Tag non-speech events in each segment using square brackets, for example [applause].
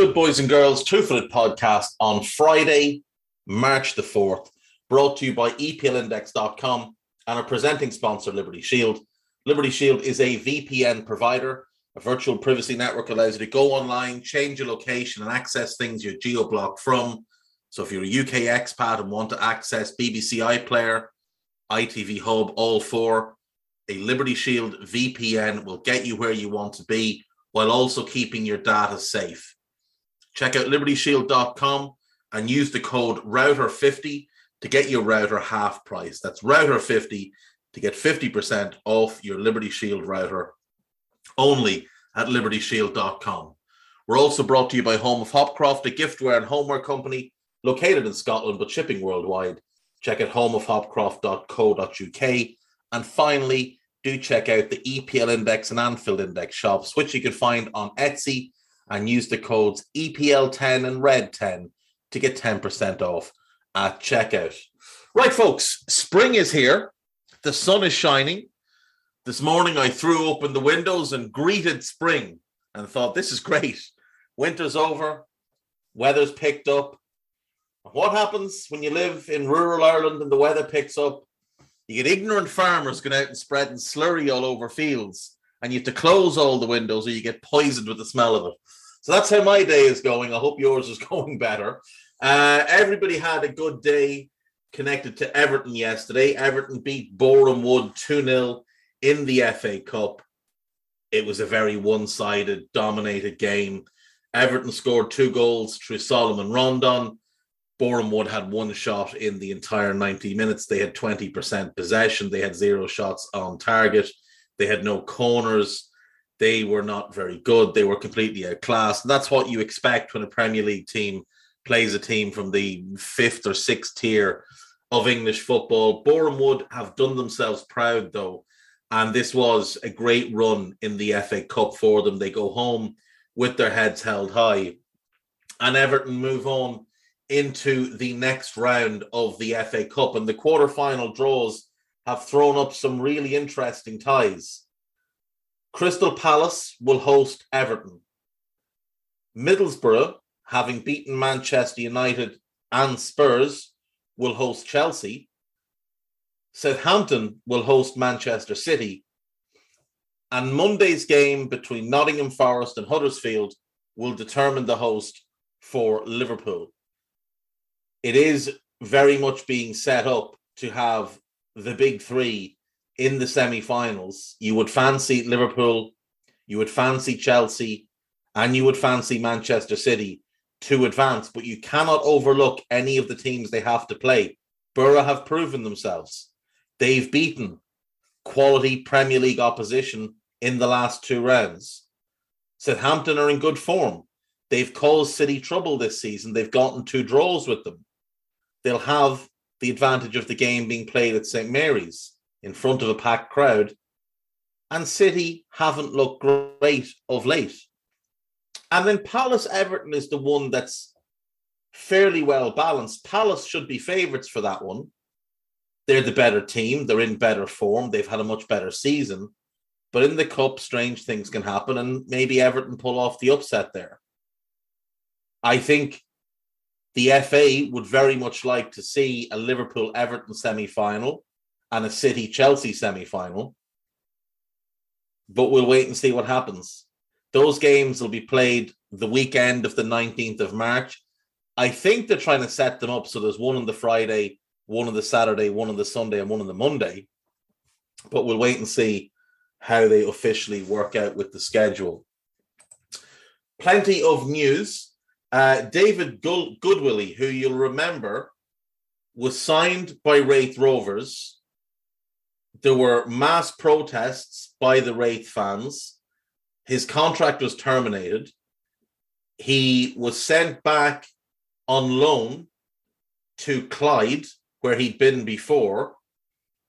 Good, boys and girls? Two Footed Podcast on Friday, March the 4th, brought to you by EPLindex.com and our presenting sponsor, Liberty Shield. Liberty Shield is a VPN provider. A virtual privacy network allows you to go online, change your location, and access things you're geo blocked from. So if you're a UK expat and want to access BBC iPlayer, ITV Hub, all four, a Liberty Shield VPN will get you where you want to be while also keeping your data safe. Check out libertyshield.com and use the code router50 to get your router half price. That's router50 to get 50% off your Liberty Shield router only at libertyshield.com. We're also brought to you by Home of Hopcroft, a giftware and homeware company located in Scotland but shipping worldwide. Check out homeofhopcroft.co.uk. And finally, do check out the EPL Index and Anfield Index shops, which you can find on Etsy and use the codes EPL10 and RED10 to get 10% off at checkout. Right, folks, spring is here. The sun is shining. This morning I threw open the windows and greeted spring and thought, this is great. Winter's over, weather's picked up. What happens when you live in rural Ireland and the weather picks up? You get ignorant farmers going out and spreading slurry all over fields, and you have to close all the windows or you get poisoned with the smell of it. So that's how my day is going. I hope yours is [laughs] going better. Uh, everybody had a good day connected to Everton yesterday. Everton beat Boreham Wood 2 0 in the FA Cup. It was a very one sided, dominated game. Everton scored two goals through Salomon Rondon. Boreham Wood had one shot in the entire 90 minutes. They had 20% possession. They had zero shots on target. They had no corners. They were not very good. They were completely outclassed. And that's what you expect when a Premier League team plays a team from the fifth or sixth tier of English football. Boreham Wood have done themselves proud, though. And this was a great run in the FA Cup for them. They go home with their heads held high. And Everton move on into the next round of the FA Cup. And the quarter-final draws have thrown up some really interesting ties. Crystal Palace will host Everton. Middlesbrough, having beaten Manchester United and Spurs, will host Chelsea. Southampton will host Manchester City. And Monday's game between Nottingham Forest and Huddersfield will determine the host for Liverpool it is very much being set up to have the big three in the semi-finals. You would fancy Liverpool, you would fancy Chelsea, and you would fancy Manchester City to advance, but you cannot overlook any of the teams they have to play. Borough have proven themselves. They've beaten quality Premier League opposition in the last two rounds. Southampton are in good form. They've caused City trouble this season. They've gotten two draws with them they'll have the advantage of the game being played at St Mary's in front of a packed crowd. And City haven't looked great of late. And then Palace Everton is the one that's fairly well balanced. Palace should be favourites for that one. They're the better team. They're in better form. They've had a much better season. But in the cup, strange things can happen, and maybe Everton pull off the upset there. I think the FA would very much like to see a Liverpool Everton semi final and a City Chelsea semi final. But we'll wait and see what happens. Those games will be played the weekend of the 19th of March. I think they're trying to set them up so there's one on the Friday, one on the Saturday, one on the Sunday, and one on the Monday. But we'll wait and see how they officially work out with the schedule. Plenty of news Uh, David Goodwillie, who you'll remember was signed by Raith Rovers. There were mass protests by the Raith fans. His contract was terminated. He was sent back on loan to Clyde, where he'd been before.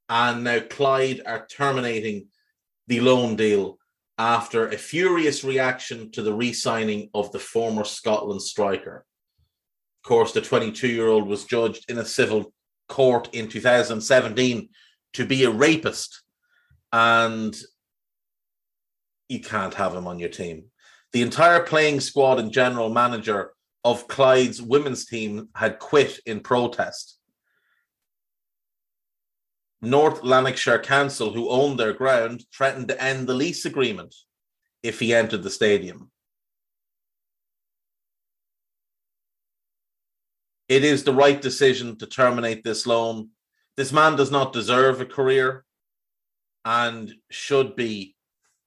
And now Clyde are terminating the loan deal after a furious reaction to the re signing of the former Scotland striker. Of course, the 22 year old was judged in a civil court in 2017 to be a rapist. And you can't have him on your team. The entire playing squad and general manager of Clyde's women's team had quit in protest. North Lanarkshire Council, who owned their ground, threatened to end the lease agreement if he entered the stadium. It is the right decision to terminate this loan. This man does not deserve a career and should be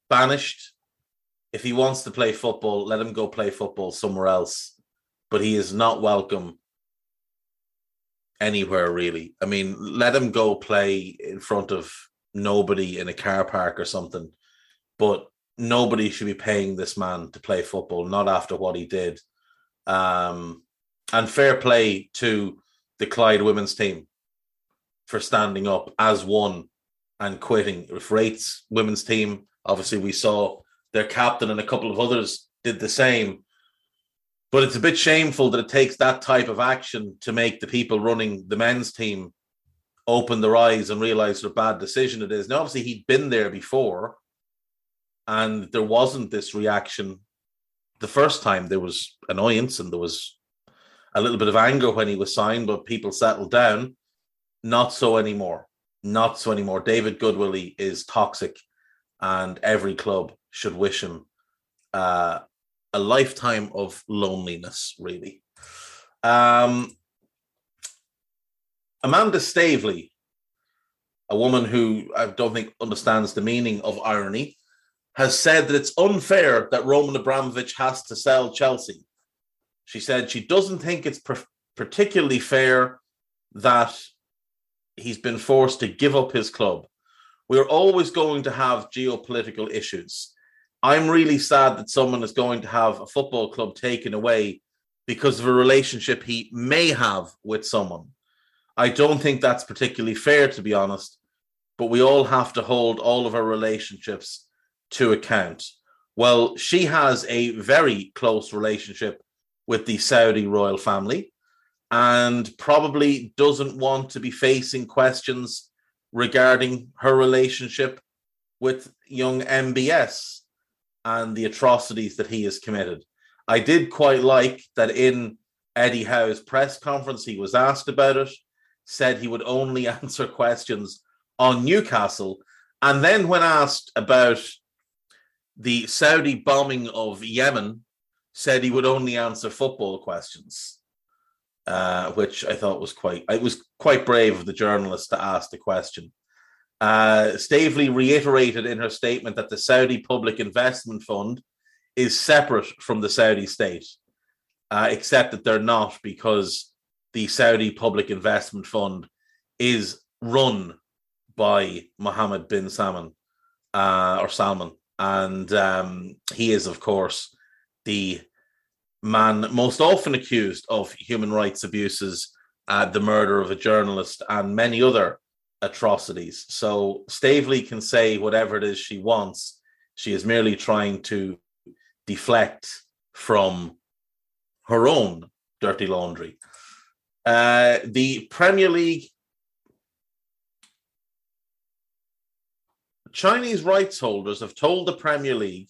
banished. If he wants to play football, let him go play football somewhere else. But he is not welcome anywhere really. I mean, let him go play in front of nobody in a car park or something. But nobody should be paying this man to play football, not after what he did. Um, and fair play to the Clyde women's team for standing up as one and quitting. If Raith's women's team, obviously, we saw their captain and a couple of others did the same. But it's a bit shameful that it takes that type of action to make the people running the men's team open their eyes and realize what a bad decision it is. Now, obviously, he'd been there before, and there wasn't this reaction. The first time there was annoyance and there was a little bit of anger when he was signed, but people settled down. Not so anymore. Not so anymore. David Goodwillie is toxic, and every club should wish him uh, a lifetime of loneliness, really. Um, Amanda Staveley, a woman who I don't think understands the meaning of irony, has said that it's unfair that Roman Abramovich has to sell Chelsea. She said she doesn't think it's per- particularly fair that he's been forced to give up his club. We're always going to have geopolitical issues. I'm really sad that someone is going to have a football club taken away because of a relationship he may have with someone. I don't think that's particularly fair, to be honest, but we all have to hold all of our relationships to account. Well, she has a very close relationship with the Saudi royal family and probably doesn't want to be facing questions regarding her relationship with young MBS and the atrocities that he has committed. I did quite like that in Eddie Howe's press conference, he was asked about it, said he would only [laughs] answer questions on Newcastle. And then, when asked about the Saudi bombing of Yemen, said he would only answer football questions, uh, which I thought was quite. It was quite brave of the journalist to ask the question. Uh, Staveley reiterated in her statement that the Saudi Public Investment Fund is separate from the Saudi state, uh, except that they're not because the Saudi Public Investment Fund is run by Mohammed bin Salman uh, or Salman, and um, he is, of course, the man most often accused of human rights abuses, uh, the murder of a journalist, and many other atrocities. So Staveley can say whatever it is she wants. She is merely trying to deflect from her own dirty laundry. Uh, the Premier League Chinese rights holders have told the Premier League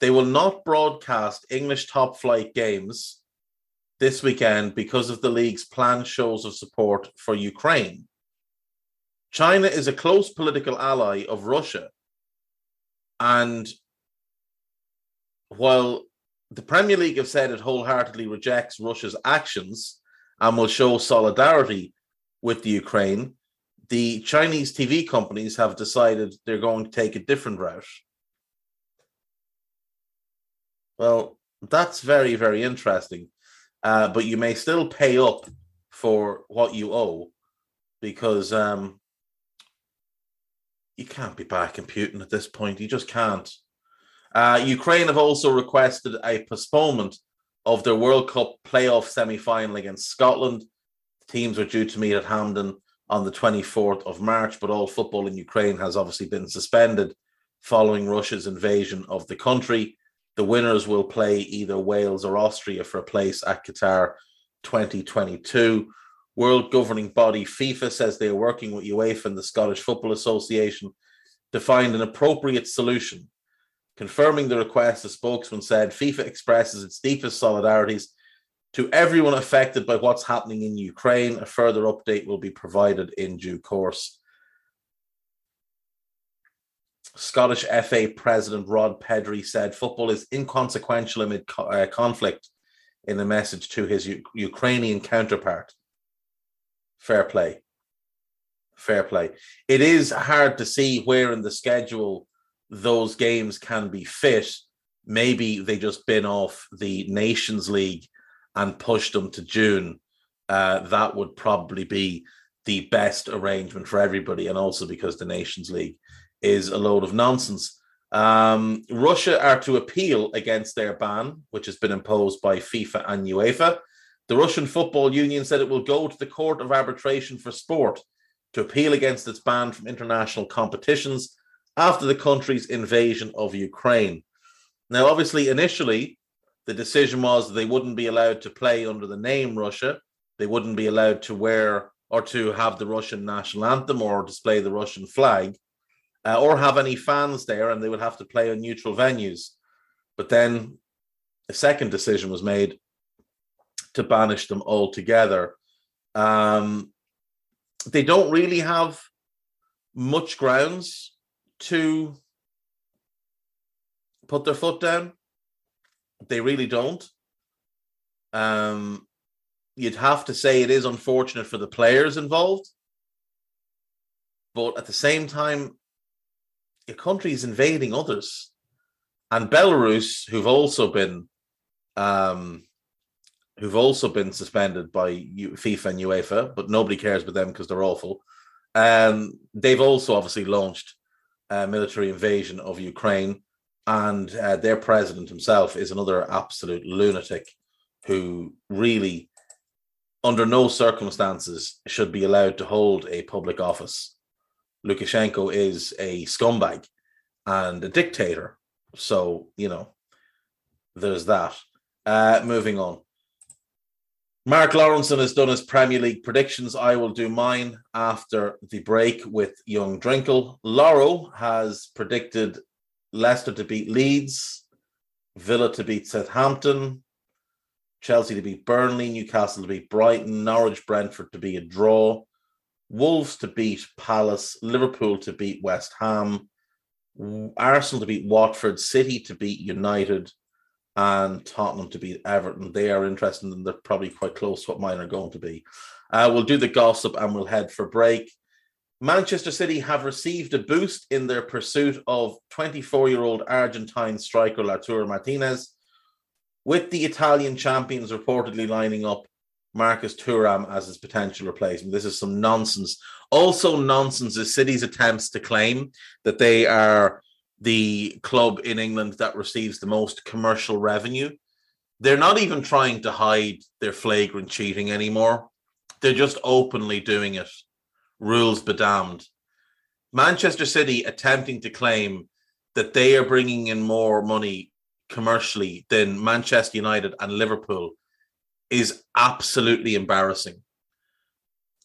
they will not broadcast English top flight games this weekend because of the league's planned shows of support for Ukraine. China is a close political ally of Russia. And while the Premier League have said it wholeheartedly rejects Russia's actions and will show solidarity with the Ukraine, the Chinese TV companies have decided they're going to take a different route. Well, that's very, very interesting. uh, but you may still pay up for what you owe because um, you can't be back in Putin at this point. You just can't. Uh, Ukraine have also requested a postponement of their World Cup playoff semi final against Scotland. Teams are due to meet at Hampden on the 24th of March, but all football in Ukraine has obviously been suspended following Russia's invasion of the country. The winners will play either Wales or Austria for a place at Qatar 2022. World governing body FIFA says they are working with UEFA and the Scottish Football Association to find an appropriate solution. Confirming the request, a spokesman said FIFA expresses its deepest solidarities to everyone affected by what's happening in Ukraine. A further update will be provided in due course. Scottish FA President Rod Petrie said football is inconsequential amid uh, conflict in a message to his U- Ukrainian counterpart. Fair play. Fair play. It is hard to see where in the schedule those games can be fit. Maybe they just bin off the Nations League and pushed them to June. Uh, that would probably be the best arrangement for everybody, and also because the Nations League is a load of nonsense. Um, Russia are to appeal against their ban, which has been imposed by FIFA and UEFA. The Russian Football Union said it will go to the Court of Arbitration for Sport to appeal against its ban from international competitions after the country's invasion of Ukraine. Now, obviously, initially, the decision was they wouldn't be allowed to play under the name Russia. They wouldn't be allowed to wear or to have the Russian national anthem or display the Russian flag uh, or have any fans there, and they would have to play on neutral venues. But then a second decision was made to banish them altogether. Um, they don't really have much grounds to put their foot down. They really don't. Um, you'd have to say it is unfortunate for the players involved. But at the same time, your country is invading others. And Belarus, who've also been um, who've also been suspended by FIFA and UEFA, but nobody cares about them because they're awful. Um, they've also obviously launched a military invasion of Ukraine, and uh, their president himself is another absolute lunatic who really, under no circumstances, should be allowed to hold a public office. Lukashenko is a scumbag and a dictator. So, you know, there's that. Uh, moving on. Mark Lawrenson has done his Premier League predictions. I will do mine after the break with young Drinkle. Lawro has predicted Leicester to beat Leeds, Villa to beat Southampton, Chelsea to beat Burnley, Newcastle to beat Brighton, Norwich Brentford to be a draw, Wolves to beat Palace, Liverpool to beat West Ham, Arsenal to beat Watford, City to beat United, and Tottenham to beat Everton. They are interested and they're probably quite close to what mine are going to be. Uh, we'll do the gossip and we'll head for break. Manchester City have received a boost in their pursuit of 24 year old Argentine striker Lautaro Martinez, with the Italian champions reportedly lining up Marcus Thuram as his potential replacement. This is some nonsense. Also, nonsense is City's attempts to claim that they are the club in England that receives the most commercial revenue. They're not even trying to hide their flagrant cheating anymore. They're just openly doing it. Rules be damned. Manchester City attempting to claim that they are bringing in more money commercially than Manchester United and Liverpool is absolutely embarrassing.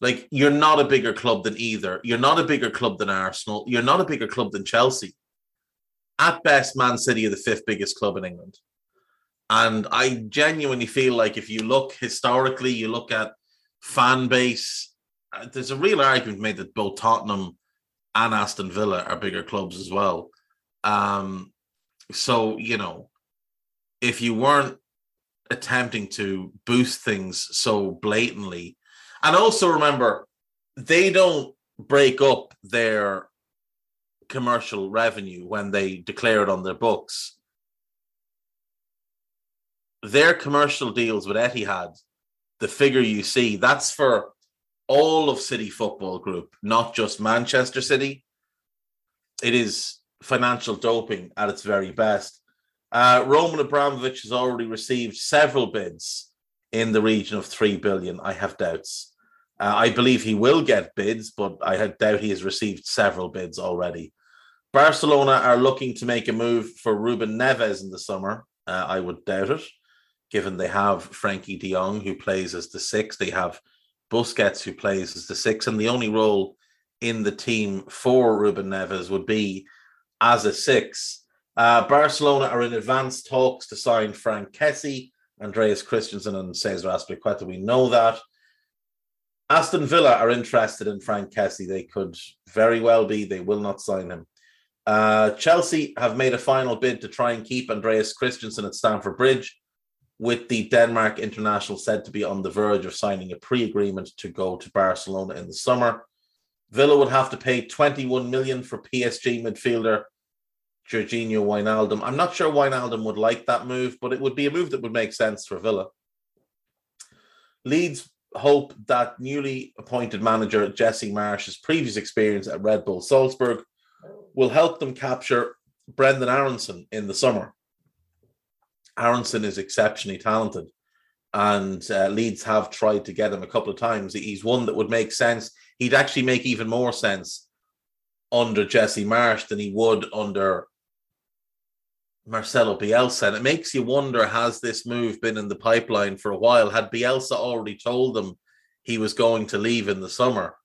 Like, you're not a bigger club than either. You're not a bigger club than Arsenal. You're not a bigger club than Chelsea. At best, Man City are the fifth biggest club in England. And I genuinely feel like if you look historically, you look at fan base, uh, there's a real argument made that both Tottenham and Aston Villa are bigger clubs as well. Um, so, you know, if you weren't attempting to boost things so blatantly. And also remember, they don't break up their commercial revenue when they declare it on their books. their commercial deals with Etihad, the figure you see, that's for all of City Football Group, not just Manchester City. It is financial doping at its very best. Uh, Roman Abramovich has already received several bids in the region of 3 billion. I have doubts. Uh, I believe he will get bids, but I doubt he has received several bids already. Barcelona are looking to make a move for Ruben Neves in the summer. Uh, I would doubt it, given they have Frankie de Jong, who plays as the six. They have Busquets, who plays as the six. And the only role in the team for Ruben Neves would be as a six. Uh, Barcelona are in advanced talks to sign Frank Kessie, Andreas Christensen, and Cesar Azpilicueta. We know that. Aston Villa are interested in Frank Kessie. They could very well be. They will not sign him. Uh, Chelsea have made a final bid to try and keep Andreas Christensen at Stamford Bridge, with the Denmark international said to be on the verge of signing a pre agreement to go to Barcelona in the summer. Villa would have to pay 21 million for PSG midfielder Georginio Wijnaldum. I'm not sure Wijnaldum would like that move, but it would be a move that would make sense for Villa. Leeds hope that newly appointed manager Jesse Marsch's previous experience at Red Bull Salzburg will help them capture Brendan Aaronson in the summer. Aaronson is exceptionally talented, and uh, Leeds have tried to get him a couple of times. He's one that would make sense. He'd actually make even more sense under Jesse Marsch than he would under Marcelo Bielsa. And it makes you wonder has this move been in the pipeline for a while? Had Bielsa already told them he was going to leave in the summer?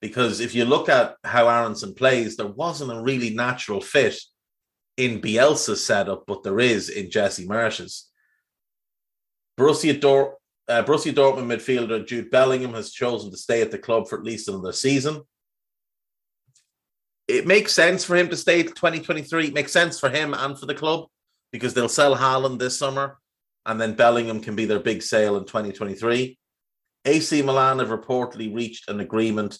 Because if you look at how Aaronson plays, there wasn't a really natural fit in Bielsa's setup, but there is in Jesse Marsch's. Borussia, Dor- uh, Borussia Dortmund midfielder Jude Bellingham has chosen to stay at the club for at least another season. It makes sense for him to stay 2023. It makes sense for him and for the club because they'll sell Haaland this summer and then Bellingham can be their big sale in 2023. AC Milan have reportedly reached an agreement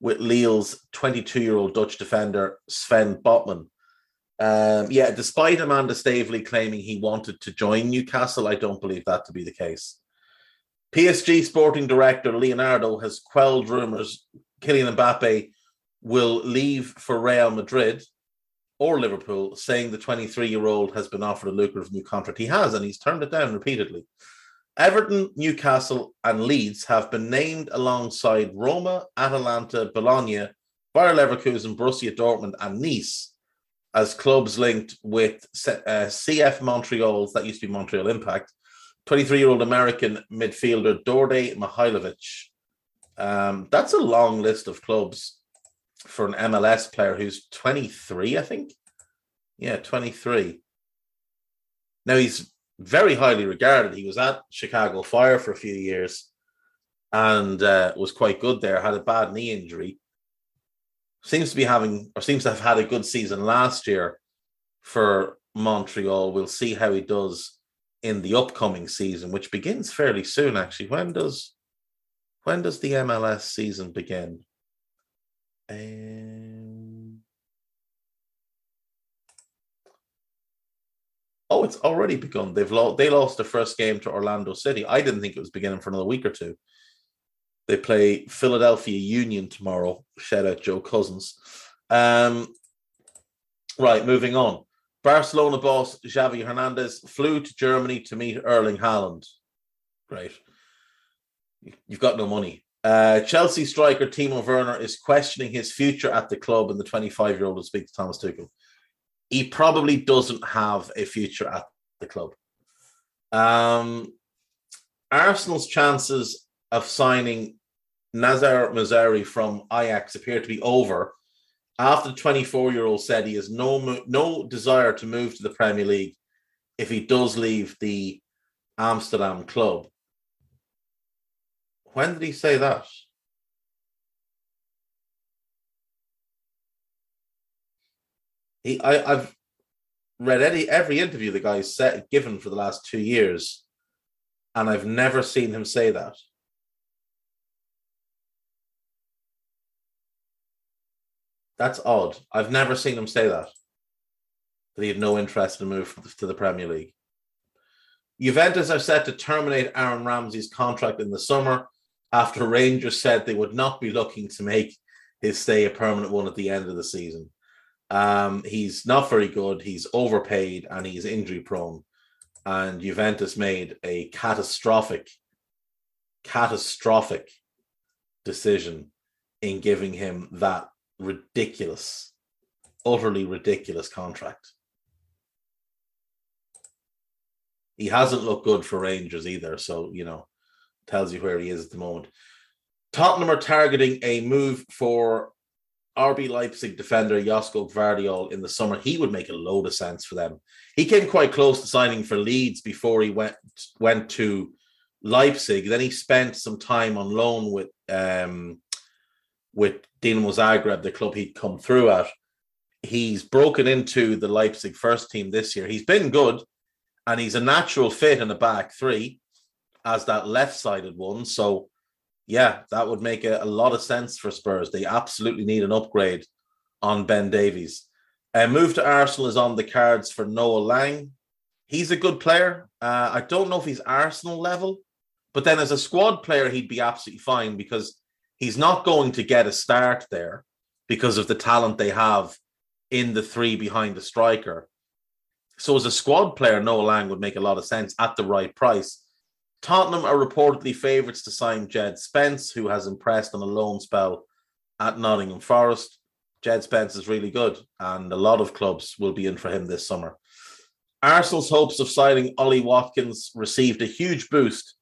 with Lille's 22 year old Dutch defender Sven Botman. Um, yeah, despite Amanda Staveley claiming he wanted to join Newcastle, I don't believe that to be the case. PSG sporting director Leonardo has quelled rumours Kylian Mbappe will leave for Real Madrid or Liverpool, saying the 23 year old has been offered a lucrative new contract. He has, and he's turned it down repeatedly. Everton, Newcastle, and Leeds have been named alongside Roma, Atalanta, Bologna, Bayer Leverkusen, Borussia Dortmund, and Nice as clubs linked with uh, CF Montreal's, that used to be Montreal Impact, 23 year old American midfielder Djordje Mihailovic. Um, that's a long list of clubs for an MLS player who's 23, I think. Yeah, 23. Now he's very highly regarded. He was at Chicago Fire for a few years and uh, was quite good there. Had a bad knee injury. Seems to be having, or seems to have had a good season last year for Montreal. We'll see how he does in the upcoming season, which begins fairly soon. Actually, when does when does the MLS season begin? Um, Oh, it's already begun. They've lost. They lost the first game to Orlando City. I didn't think it was beginning for another week or two. They play Philadelphia Union tomorrow. Shout out Joe Cousins. Um, right, moving on. Barcelona boss Xavi Hernandez flew to Germany to meet Erling Haaland. Great. You've got no money. Uh, Chelsea striker Timo Werner is questioning his future at the club, and the 25 year old will speak to Thomas Tuchel he probably doesn't have a future at the club. Um, Arsenal's chances of signing Noussair Mazraoui from Ajax appear to be over after the 24 year old said he has no no desire to move to the Premier League if he does leave the Amsterdam club. When did he say that? He, I, I've read any every interview the guy's set given for the last two years, and I've never seen him say that. That's odd. I've never seen him say that. That he had no interest in move to the Premier League. Juventus are set to terminate Aaron Ramsey's contract in the summer after Rangers said they would not be looking to make his stay a permanent one at the end of the season. Um, he's not very good. He's overpaid and he's injury prone. And Juventus made a catastrophic, catastrophic decision in giving him that ridiculous, utterly ridiculous contract. He hasn't looked good for Rangers either. So, you know, tells you where he is at the moment. Tottenham are targeting a move for RB Leipzig defender Josko Gvardiol in the summer. He would make a load of sense for them. He came quite close to signing for Leeds before he went went to Leipzig. Then he spent some time on loan with um, with Dinamo Zagreb, the club he'd come through at. He's broken into the Leipzig first team this year. He's been good, and he's a natural fit in the back three as that left-sided one. So yeah, that would make a, a, lot of sense for Spurs. They absolutely need an upgrade on Ben Davies. A move to Arsenal is on the cards for Noah Lang. He's a good player. Uh, I don't know if he's Arsenal level, but then as a squad player, he'd be absolutely fine because he's not going to get a start there because of the talent they have in the three behind the striker. So as a squad player, Noah Lang would make a lot of sense at the right price. Tottenham are reportedly favourites to sign Jed Spence, who has impressed on a loan spell at Nottingham Forest. Jed Spence is really good, and a lot of clubs will be in for him this summer. Arsenal's hopes of signing Ollie Watkins received a huge boost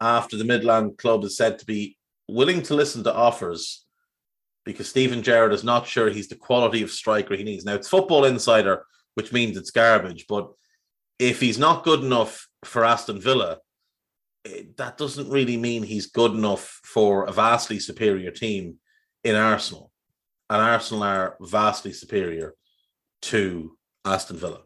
after the Midland club is said to be willing to listen to offers because Steven Gerrard is not sure he's the quality of striker he needs. Now, it's Football Insider, which means it's garbage, but if he's not good enough for Aston Villa, that doesn't really mean he's good enough for a vastly superior team in Arsenal. And Arsenal are vastly superior to Aston Villa.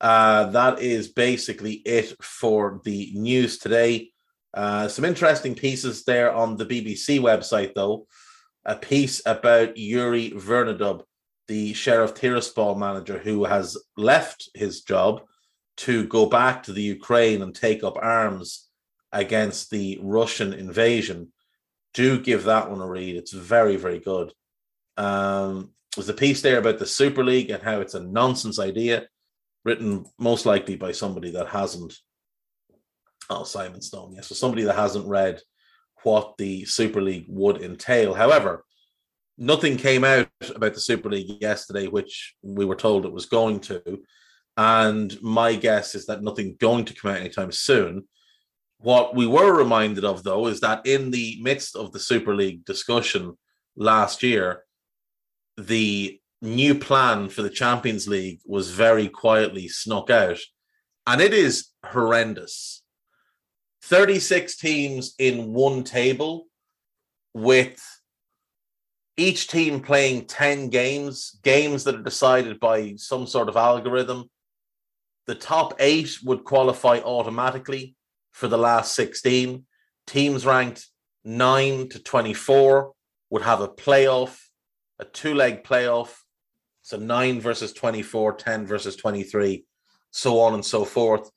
Uh, that is basically it for the news today. Uh, some interesting pieces there on the BBC website, though. A piece about Yuri Vernydub, the Sheriff Tiraspol manager, who has left his job to go back to the Ukraine and take up arms against the Russian invasion, do give that one a read. It's very, very good. Um, there's a piece there about the Super League and how it's a nonsense idea, written most likely by somebody that hasn't. Oh, Simon Stone, yes. So somebody that hasn't read what the Super League would entail. However, nothing came out about the Super League yesterday, which we were told it was going to. And my guess is that nothing going to come out anytime soon. What we were reminded of, though, is that in the midst of the Super League discussion last year, the new plan for the Champions League was very quietly snuck out. And it is horrendous. 36 teams in one table with each team playing 10 games, games that are decided by some sort of algorithm. The top eight would qualify automatically for the last 16. Teams ranked 9 to 24 would have a playoff, a two leg playoff. So 9 versus 24, 10 versus 23, so on and so forth.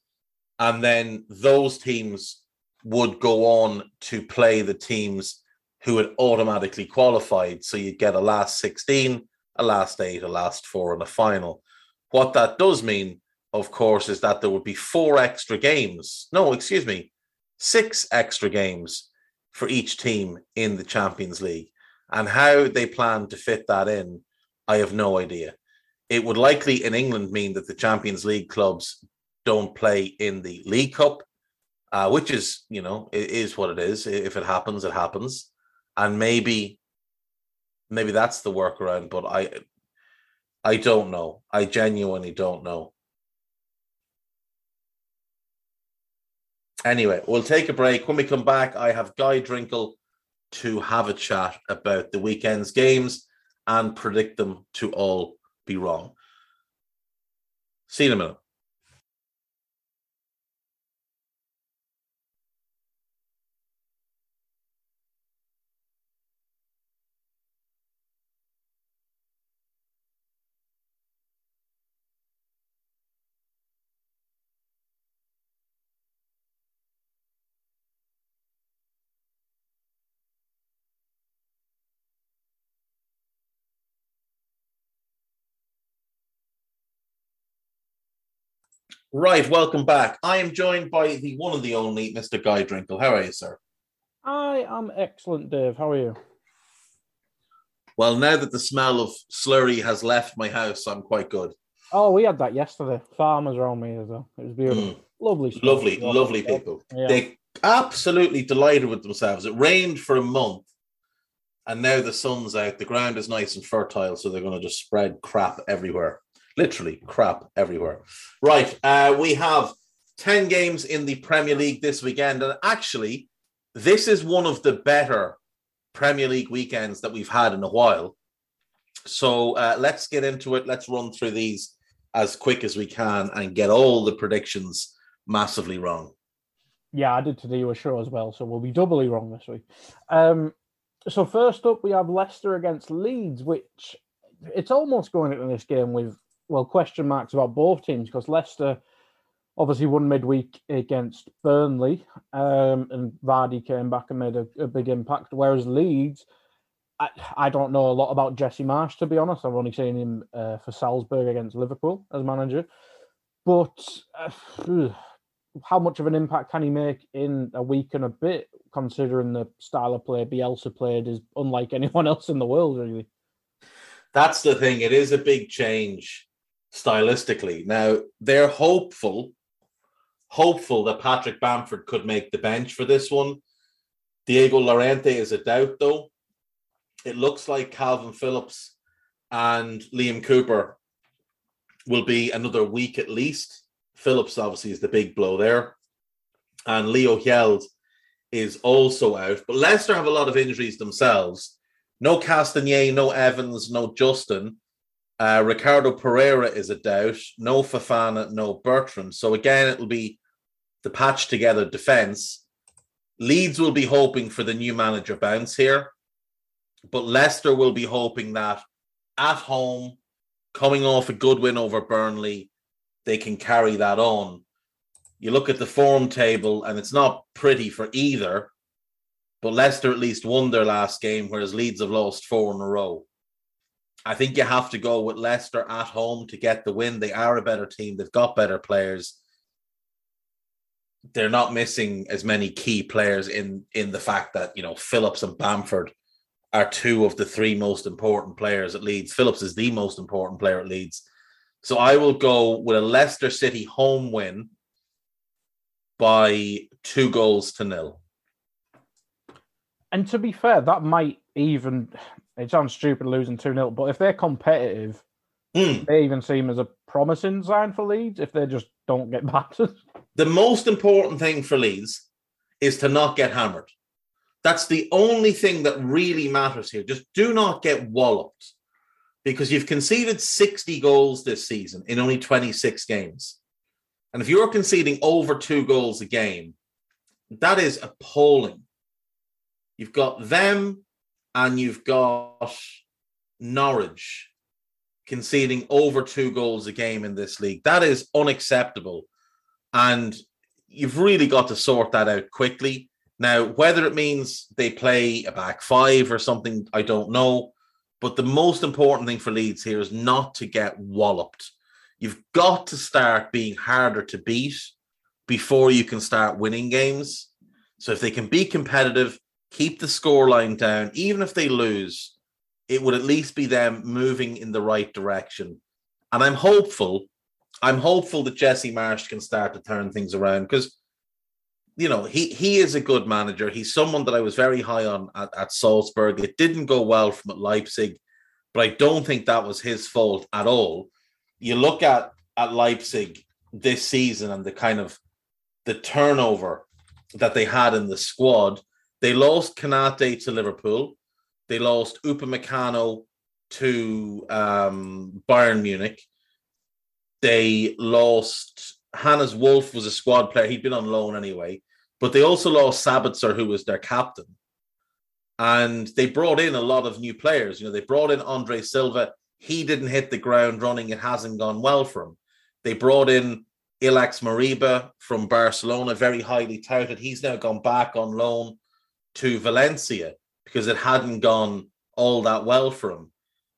And then those teams would go on to play the teams who had automatically qualified. So you'd get a last 16, a last eight, a last four, and a final. What that does mean of course, is that there would be four extra games. No, excuse me, six extra games for each team in the Champions League. And how they plan to fit that in, I have no idea. It would likely in England mean that the Champions League clubs don't play in the League Cup, uh, which is, you know, it is what it is. If it happens, it happens. And maybe, maybe that's the workaround. But I, I don't know. I genuinely don't know. Anyway, we'll take a break. When we come back, I have Guy Drinkle to have a chat about the weekend's games and predict them to all be wrong. See you in a minute. Right, welcome back. I am joined by the one and the only Mr. Guy Drinkle. How are you, sir? I am excellent, Dave. How are you? Well, now that the smell of slurry has left my house, I'm quite good. Oh, we had that yesterday. Farmers around me as well. It was beautiful. Mm. Lovely. Stuff. Lovely, lovely people. Yeah. They absolutely delighted with themselves. It rained for a month and now the sun's out. The ground is nice and fertile, so they're going to just spread crap everywhere. Literally, crap everywhere. Right. Uh, we have 10 games in the Premier League this weekend. And actually, this is one of the better Premier League weekends that we've had in a while. So uh, let's get into it. Let's run through these as quick as we can and get all the predictions massively wrong. Yeah, I did today a show as well, so we'll be doubly wrong this week. Um, so first up, we have Leicester against Leeds, which it's almost going into this game with well question marks about both teams because Leicester obviously won midweek against Burnley, um, and Vardy came back and made a, a big impact. Whereas Leeds, I, I, don't know a lot about Jesse Marsch to be honest. I've only seen him uh, for Salzburg against Liverpool as manager, but uh, [sighs] how much of an impact can he make in a week and a bit, considering the style of play Bielsa played is unlike [laughs] anyone else in the world, really? That's the thing. It is a big change stylistically. Now they're hopeful, hopeful that Patrick Bamford could make the bench for this one. Diego Llorente is a doubt, though. It looks like Calvin Phillips and Liam Cooper will be another week at least Phillips obviously is the big blow there. And Leo Hjelde is also out. But Leicester have a lot of injuries themselves. No Castagne, no Evans, no Justin. Uh, Ricardo Pereira is a doubt. No Fofana, no Bertrand. So again, it'll be the patch together defense. Leeds will be hoping for the new manager bounce here, but Leicester will be hoping that at home, coming off a good win over Burnley, they can carry that on. You look at the form table, and it's not pretty for either. But Leicester at least won their last game, whereas Leeds have lost four in a row. I think you have to go with Leicester at home to get the win. They are a better team. They've got better players. They're not missing as many key players in in the fact that you know Phillips and Bamford are two of the three most important players at Leeds. Phillips is the most important player at Leeds. So I will go with a Leicester City home win by two goals to nil. And to be fair, that might even it sounds stupid losing 2 0, but if they're competitive, mm. they even seem as a promising sign for Leeds if they just don't get [laughs] battered. The most important thing for Leeds is to not get hammered. That's the only thing that really matters here. Just do not get walloped because you've conceded 60 goals this season in only 26 games. And if you're conceding over two goals a game, that is appalling. You've got them and you've got Norwich conceding over two goals a game in this league. That is unacceptable. And you've really got to sort that out quickly. Now, whether it means they play a back five or something, I don't know. But the most important thing for Leeds here is not to get walloped. You've got to start being harder to beat before you can start winning games. So if they can be competitive, keep the scoreline down, even if they lose, it would at least be them moving in the right direction. And I'm hopeful, I'm hopeful that Jesse Marsch can start to turn things around because you know, he he is a good manager. He's someone that I was very high on at, at Salzburg. It didn't go well from at Leipzig, but I don't think that was his fault at all. You look at at Leipzig this season and the kind of the turnover that they had in the squad. They lost Konate to Liverpool. They lost Upamecano to um, Bayern Munich. They lost Hannes Wolf was a squad player. He'd been on loan anyway. But they also lost Sabitzer, who was their captain. And they brought in a lot of new players. You know, they brought in Andre Silva. He didn't hit the ground running. It hasn't gone well for him. They brought in Ilaix Moriba from Barcelona, very highly touted. He's now gone back on loan to Valencia because it hadn't gone all that well for him.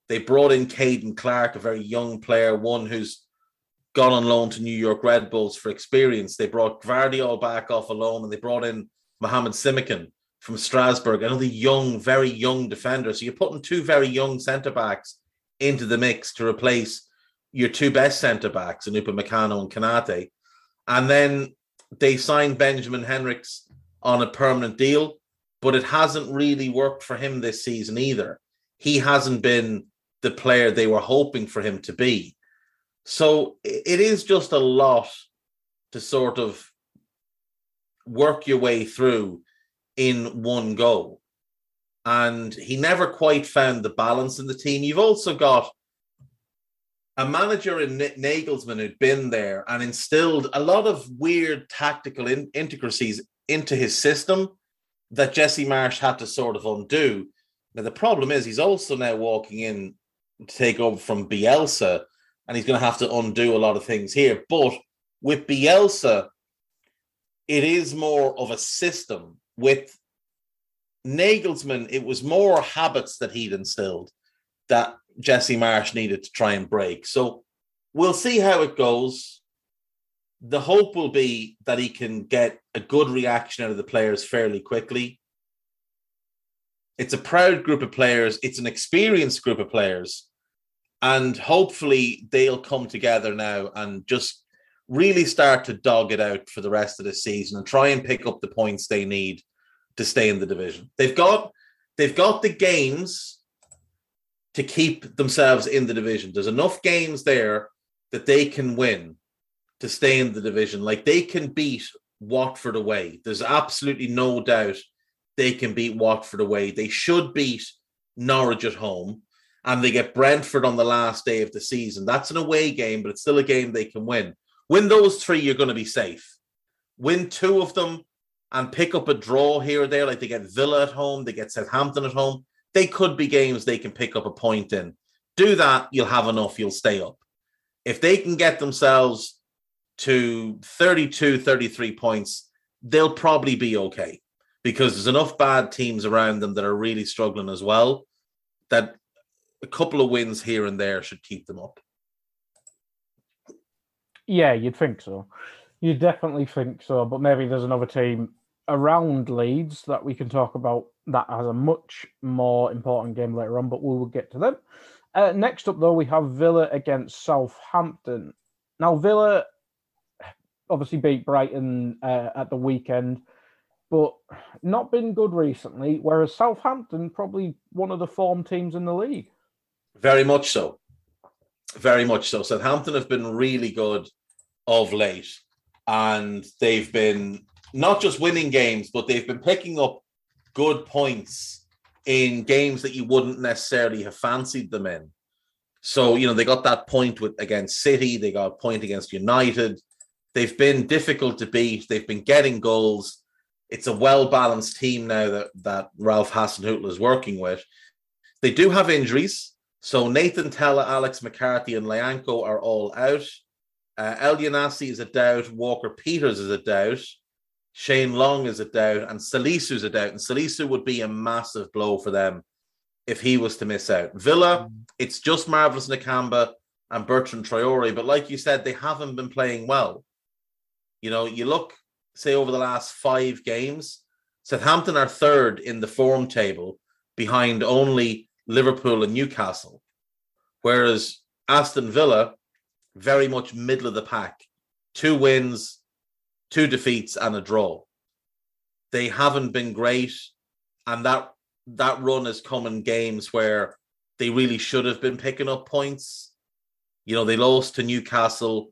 They brought in Caden Clark, a very young player, one who's gone on loan to New York Red Bulls for experience. They brought Gvardiol back off a loan and they brought in Mohamed Simakan from Strasbourg, another young, very young defender. So you're putting two very young centre backs into the mix to replace your two best centre backs, Anupa Meccano and Konate. And then they signed Benjamin Henrichs on a permanent deal, but it hasn't really worked for him this season either. He hasn't been the player they were hoping for him to be. So it is just a lot to sort of work your way through in one go. And he never quite found the balance in the team. You've also got a manager in Nagelsmann who'd been there and instilled a lot of weird tactical in- intricacies into his system that Jesse Marsch had to sort of undo. Now, the problem is he's also now walking in to take over from Bielsa, and he's going to have to undo a lot of things here. But with Bielsa, it is more of a system. With Nagelsmann, it was more habits that he'd instilled that Jesse Marsch needed to try and break. So we'll see how it goes. The hope will be that he can get a good reaction out of the players fairly quickly. It's a proud group of players, it's an experienced group of players. And hopefully they'll come together now and just really start to dog it out for the rest of the season and try and pick up the points they need to stay in the division. They've got they've got the games to keep themselves in the division. There's enough games there that they can win to stay in the division. Like they can beat Watford away. There's absolutely no doubt they can beat Watford away. They should beat Norwich at home. And they get Brentford on the last day of the season. That's an away game, but it's still a game they can win. Win those three, you're going to be safe. Win two of them and pick up a draw here or there, like they get Villa at home, they get Southampton at home. They could be games they can pick up a point in. Do that, you'll have enough, you'll stay up. If they can get themselves to 32, 33 points, they'll probably be okay because there's enough bad teams around them that are really struggling as well that a couple of wins here and there should keep them up. Yeah, you'd think so. You definitely think so, but maybe there's another team around Leeds that we can talk about that has a much more important game later on, but we will get to them. Uh, next up, though, we have Villa against Southampton. Now, Villa obviously beat Brighton uh, at the weekend, but not been good recently, whereas Southampton probably one of the form teams in the league. Very much so. Very much so. Southampton have been really good of late, and they've been not just winning games, but they've been picking up good points in games that you wouldn't necessarily have fancied them in. So, you know, they got that point with against City, they got a point against United. They've been difficult to beat. They've been getting goals. It's a well-balanced team now that, that Ralph Hasenhüttl is working with. They do have injuries. So Nathan Tella, Alex McCarthy, and Lyanco are all out. Uh, Elyounoussi is a doubt. Walker Peters is a doubt. Shane Long is a doubt. And Salisu is a doubt. And Salisu would be a massive blow for them if he was to miss out. Villa, mm. it's just Marvelous Nakamba and Bertrand Traore. But like you said, they haven't been playing well. You know, you look, say, over the last five games, Southampton are third in the form table behind only Liverpool and Newcastle. Whereas Aston Villa, very much middle of the pack, two wins, two defeats, and a draw. They haven't been great, and that that run has come in games where they really should have been picking up points. You know, they lost to Newcastle.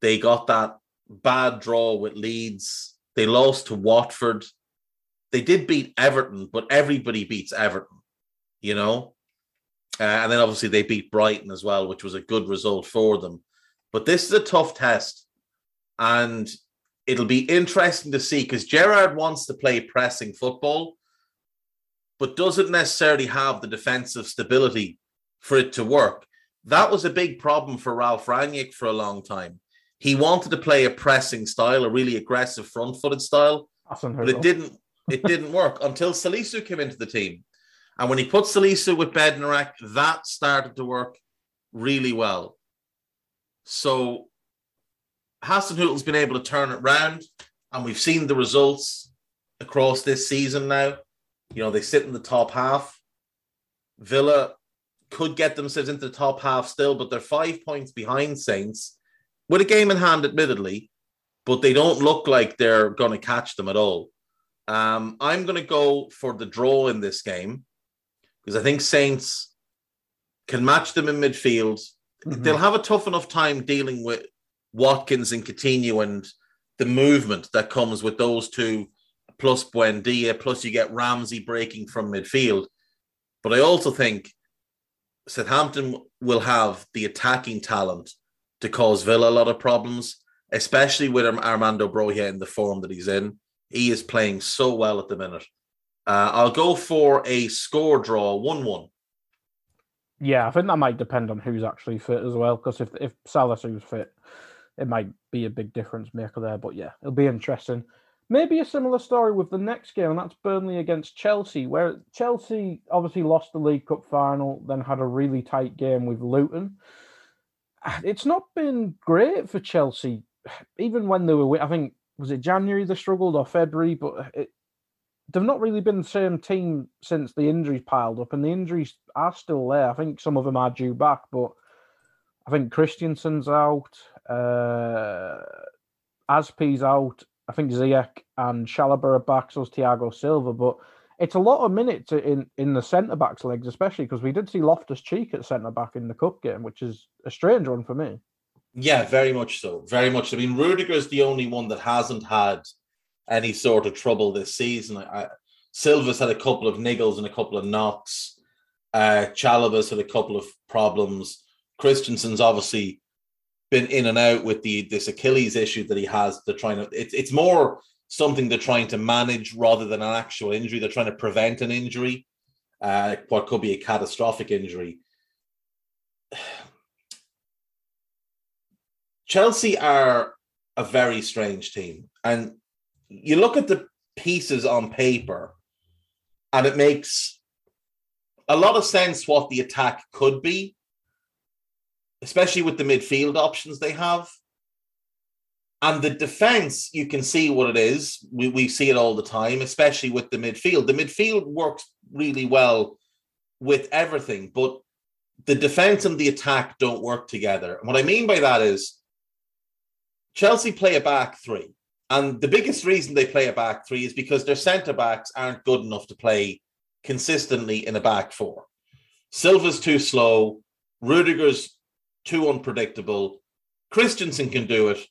They got that bad draw with Leeds. They lost to Watford. They did beat Everton, but everybody beats Everton, you know? Uh, and then obviously they beat Brighton as well, which was a good result for them. But this is a tough test. And it'll be interesting to see because Gerrard wants to play pressing football, but doesn't necessarily have the defensive stability for it to work. That was a big problem for Ralph Rangnick for a long time. He wanted to play a pressing style, a really aggressive front-footed style, but it didn't. It didn't work until Salisu came into the team. And when he put Salisu with Bednarek, that started to work really well. So Hasenhüttl's been able to turn it round, and we've seen the results across this season now. You know, they sit in the top half. Villa could get themselves into the top half still, but they're five points behind Saints with a game in hand, admittedly, but they don't look like they're going to catch them at all. Um, I'm going to go for the draw in this game because I think Saints can match them in midfield. Mm-hmm. They'll have a tough enough time dealing with Watkins and Coutinho and the movement that comes with those two, plus Buendia, plus you get Ramsey breaking from midfield. But I also think Southampton will have the attacking talent to cause Villa a lot of problems, especially with Armando Broja in the form that he's in. He is playing so well at the minute. Uh, I'll go for a score draw, 1 1. Yeah, I think that might depend on who's actually fit as well. Because if if Salisu fit, it might be a big difference maker there. But yeah, it'll be interesting. Maybe a similar story with the next game, and that's Burnley against Chelsea, where Chelsea obviously lost the League Cup final, then had a really tight game with Luton. It's not been great for Chelsea, even when they were. I think was it January they struggled or February, but it, they've not really been the same team since the injuries piled up, and the injuries are still there. I think some of them are due back, but I think Christensen's out, uh, Azpi's out. I think Ziyech and Chalobah are back, so is Thiago Silva. But it's a lot of minutes in in the centre backs' legs, especially because we did see Loftus Cheek at centre back in the cup game, which is a strange one for me. Yeah, very much so. Very much. I mean, Rudiger is the only one that hasn't had any sort of trouble this season. I, Silva's had a couple of niggles and a couple of knocks. Uh, Chalobah's had a couple of problems. Christensen's obviously been in and out with the this Achilles issue that he has. They're trying to. It's it's more something they're trying to manage rather than an actual injury. They're trying to prevent an injury, uh, what could be a catastrophic injury. [sighs] Chelsea are a very strange team, and you look at the pieces on paper and it makes a lot of sense what the attack could be, especially with the midfield options they have. And the defense, you can see what it is. We, we see it all the time, especially with the midfield. The midfield works really well with everything, but the defense and the attack don't work together. And what I mean by that is Chelsea play a back three. And the biggest reason they play a back three is because their centre backs aren't good enough to play consistently in a back four. Silva's too slow. Rudiger's too unpredictable. Christensen can do it.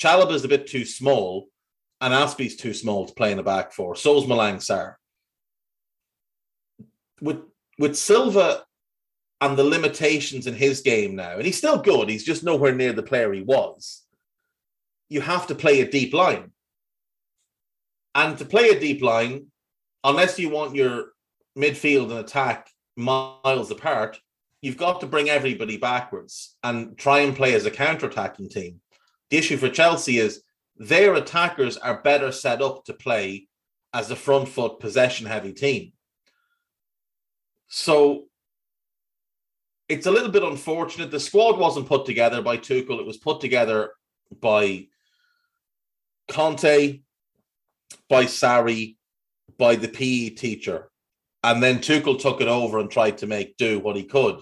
Chalobah's a bit too small. And Azpi's too small to play in the back four. So's Malang Sarr. With, with Silva and the limitations in his game now, and he's still good, he's just nowhere near the player he was you have to play a deep line. And to play a deep line, unless you want your midfield and attack miles apart, you've got to bring everybody backwards and try and play as a counter-attacking team. The issue for Chelsea is their attackers are better set up to play as a front foot possession heavy team. So it's a little bit unfortunate. The squad wasn't put together by Tuchel. It was put together by Conte, by Sarri, by the PE teacher. And then Tuchel took it over and tried to make do what he could.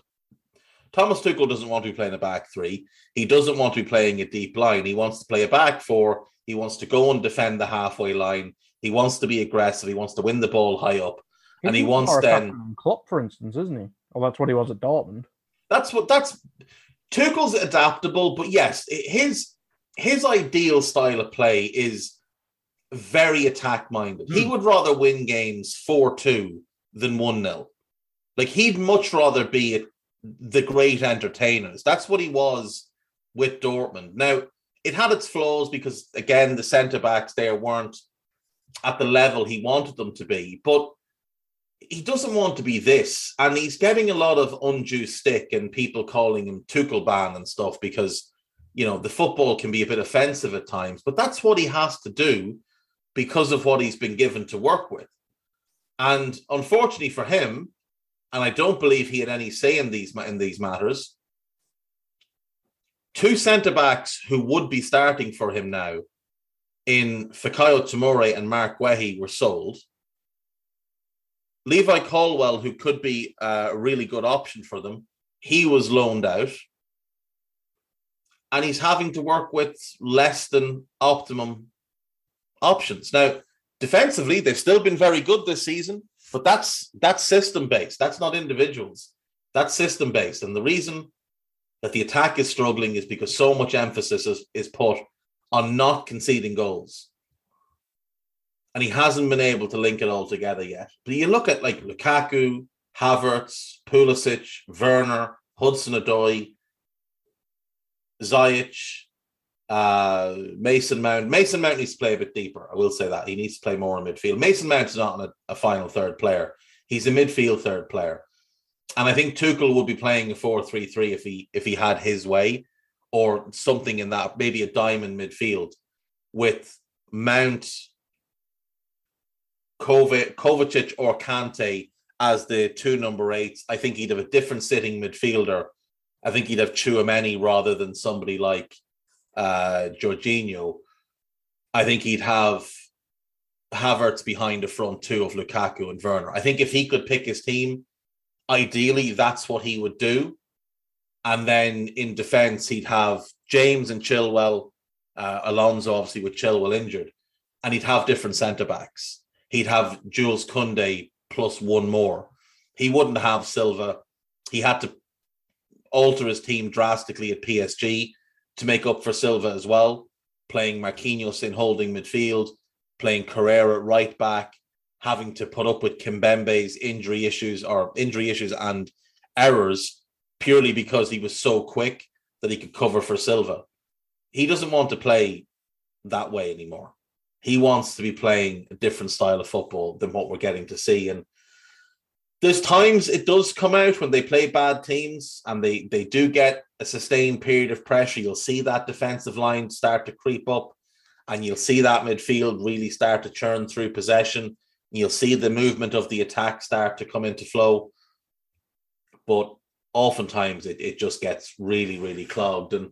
Thomas Tuchel doesn't want to be playing a back three. He doesn't want to be playing a deep line. He wants to play a back four. He wants to go and defend the halfway line. He wants to be aggressive. He wants to win the ball high up. He's and he wants then Klopp, for instance, isn't he? Well, that's what he was at Dortmund. That's what that's Tuchel's adaptable, but yes, his his ideal style of play is very attack minded. Mm. He hmm. would rather win games 4 2 than 1 0. Like he'd much rather be the great entertainers. That's what he was with Dortmund. Now, it had its flaws because, again, the centre backs there weren't at the level he wanted them to be. But he doesn't want to be this. And he's getting a lot of undue stick and people calling him Tuchelban and stuff because you know, the football can be a bit offensive at times, but that's what he has to do because of what he's been given to work with. And unfortunately for him, and I don't believe he had any say in these in these matters, two centre backs who would be starting for him now in Fikayo Tomori and Marc Guehi were sold. Levi Colwill, who could be a really good option for them, he was loaned out. And he's having to work with less than optimum options. Now, defensively, they've still been very good this season, but that's that's system based. That's not individuals. That's system based. And the reason that the attack is struggling is because so much emphasis is, is put on not conceding goals. And he hasn't been able to link it all together yet. But you look at like Lukaku, Havertz, Pulisic, Werner, Hudson Odoi, Ziyech, uh, Mason Mount. Mason Mount needs to play a bit deeper. I will say that. He needs to play more in midfield. Mason Mount is not a, a final third player. He's a midfield third player. And I think Tuchel would be playing a 4-3-3 if he if he had his way, or something in that, maybe a diamond midfield with Mount, Kovac, Kovacic, or Kante as the two number eights. I think he'd have a different sitting midfielder. I think he'd have Tchouameni rather than somebody like uh Jorginho. I think he'd have Havertz behind the front two of Lukaku and Werner. I think if he could pick his team, ideally that's what he would do. And then in defense, he'd have James and Chilwell, uh, Alonso obviously with Chilwell injured, and he'd have different centre backs. He'd have Jules Koundé plus one more. He wouldn't have Silva. He had to alter his team drastically at PSG to make up for Silva as well, playing Marquinhos in holding midfield, playing Kehrer at right back, having to put up with Kimpembe's injury issues or injury issues and errors purely because he was so quick that he could cover for Silva. He doesn't want to play that way anymore. He wants to be playing a different style of football than what we're getting to see. And there's times it does come out when they play bad teams and they they do get a sustained period of pressure. You'll see that defensive line start to creep up, and you'll see that midfield really start to churn through possession You'll see the movement of the attack start to come into flow. But oftentimes it, it just gets really, really clogged. And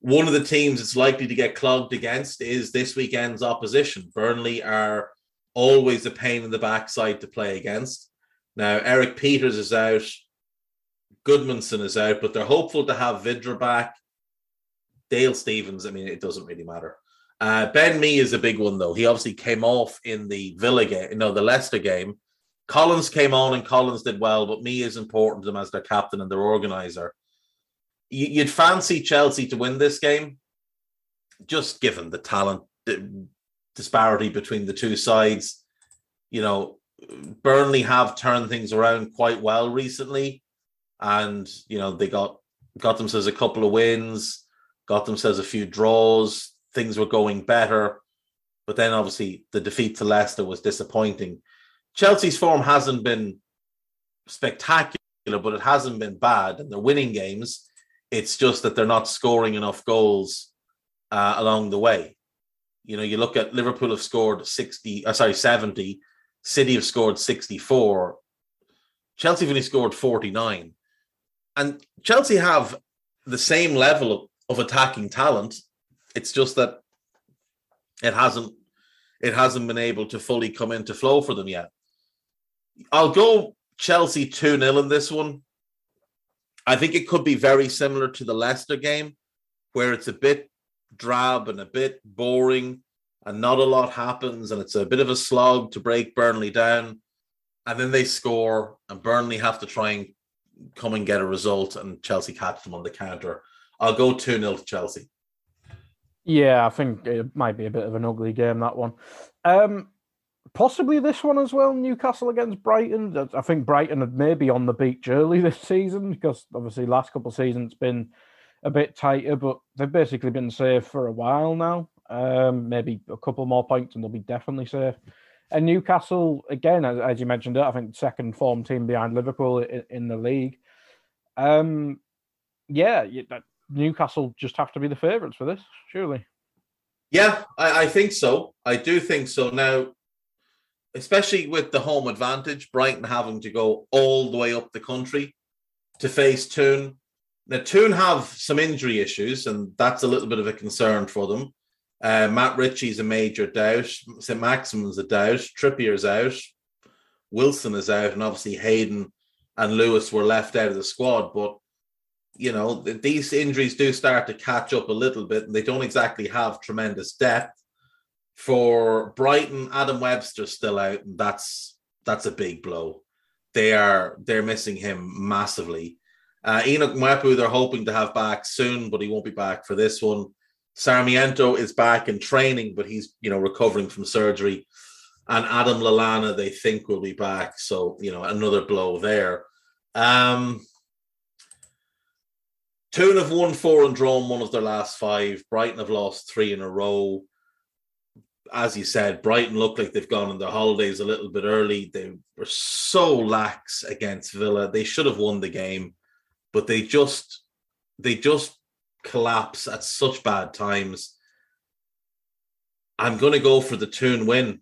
one of the teams it's likely to get clogged against is this weekend's opposition. Burnley are always a pain in the backside to play against. Now, Erik Pieters is out, Gudmundsson is out, but they're hopeful to have Vydra back. Dale Stephens, I mean, it doesn't really matter. Uh, ben Mee is a big one though. He obviously came off in the Villa game, know, the Leicester game. Collins came on and Collins did well, but Mee is important to them as their captain and their organizer. You'd fancy Chelsea to win this game, just given the talent disparity between the two sides. You know, Burnley have turned things around quite well recently, and you know they got got themselves a couple of wins, got themselves a few draws things were going better. But then obviously the defeat to Leicester was disappointing. Chelsea's form hasn't been spectacular, but it hasn't been bad. And they're winning games. It's just that they're not scoring enough goals uh, along the way. You know, you look at Liverpool have scored 60, uh, sorry, 70. City have scored 64. Chelsea have only scored 49. And Chelsea have the same level of, attacking talent it's just that it hasn't it hasn't been able to fully come into flow for them yet. I'll go Chelsea 2 0 in this one. I think it could be very similar to the Leicester game, where it's a bit drab and a bit boring and not a lot happens and it's a bit of a slog to break Burnley down. And then they score and Burnley have to try and come and get a result and Chelsea catch them on the counter. I'll go 2 0 to Chelsea. Yeah, I think it might be a bit of an ugly game that one. Um, possibly this one as well. Newcastle against Brighton. I think Brighton had maybe on the beach early [laughs] this season because obviously last couple of seasons been a bit tighter, but they've basically been safe for a while now. Um, maybe a couple more points and they'll be definitely safe. And Newcastle again, as, as you mentioned, it, I think second form team behind Liverpool in, in the league. Um, yeah, Newcastle just have to be the favourites for this, surely. Yeah, I, I, think so. I do think so. Now, especially with the home advantage, Brighton having to go all the way up the country to face Toon. Now, Toon have some injury issues, and that's a little bit of a concern for them. Uh, Matt Ritchie's a major doubt. St. Maximin's a doubt. Trippier's out. Wilson is out, and obviously Hayden and Lewis were left out of the squad. But you know, these injuries do start to catch up a little bit, and they don't exactly have tremendous depth. For Brighton, Adam Webster's still out, and that's that's a big blow. They are they're missing him massively. Uh, Enoch Mwepu, they're hoping to have back soon, but he won't be back for this one. Sarmiento is back in training, but he's you know recovering from surgery. And Adam Lallana, they think will be back. So, you know, another blow there. Um Toon have won four and drawn one of their last five. Brighton have lost three in a row. As you said, Brighton look like they've gone on their holidays a little bit early. They were so lax against Villa. They should have won the game, but they just they just collapse at such bad times. I'm going to go for the Toon win.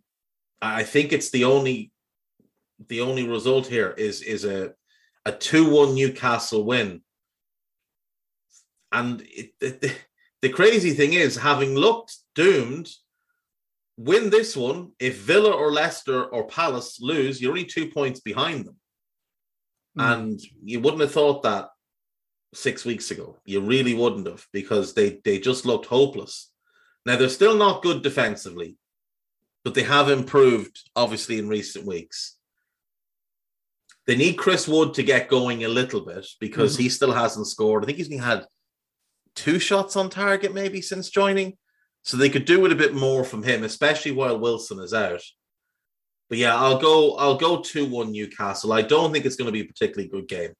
I think it's the only the only result here is is a a two one Newcastle win and it, it, the crazy thing is, having looked doomed, win this one. If Villa or Leicester or Palace lose, you're only two points behind them. Mm. And you wouldn't have thought that six weeks ago. You really wouldn't have because they, they just looked hopeless. Now, they're still not good defensively, but they have improved, obviously, in recent weeks. They need Chris Wood to get going a little bit because mm-hmm. he still hasn't scored. I think he's only had two shots on target maybe since joining. So they could do it a bit more from him, especially while Wilson is out. But yeah, I'll go. I'll go two one Newcastle. I don't think it's going to be a particularly good game.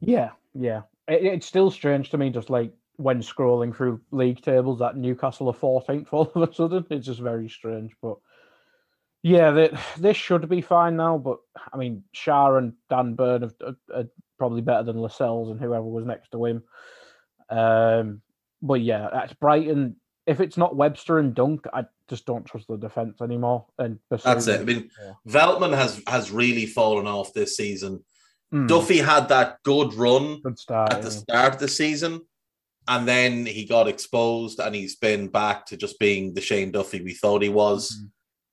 Yeah, yeah. It, it's still strange to me, just like when scrolling through league tables, that Newcastle are 14th [laughs] all of a sudden. It's just very strange. But yeah, they, this should be fine now. But I mean, Schär and Dan Burn have, have, probably better than Lascelles and whoever was next to him. Um, but yeah, that's Brighton. If it's not Webster and Dunk, I just don't trust the defense anymore. And that's it. I mean, yeah. Veltman has has really fallen off this season. Mm. Duffy had that good run good start, at yeah. the start of the season, and then he got exposed, and he's been back to just being the Shane Duffy we thought he was. Mm.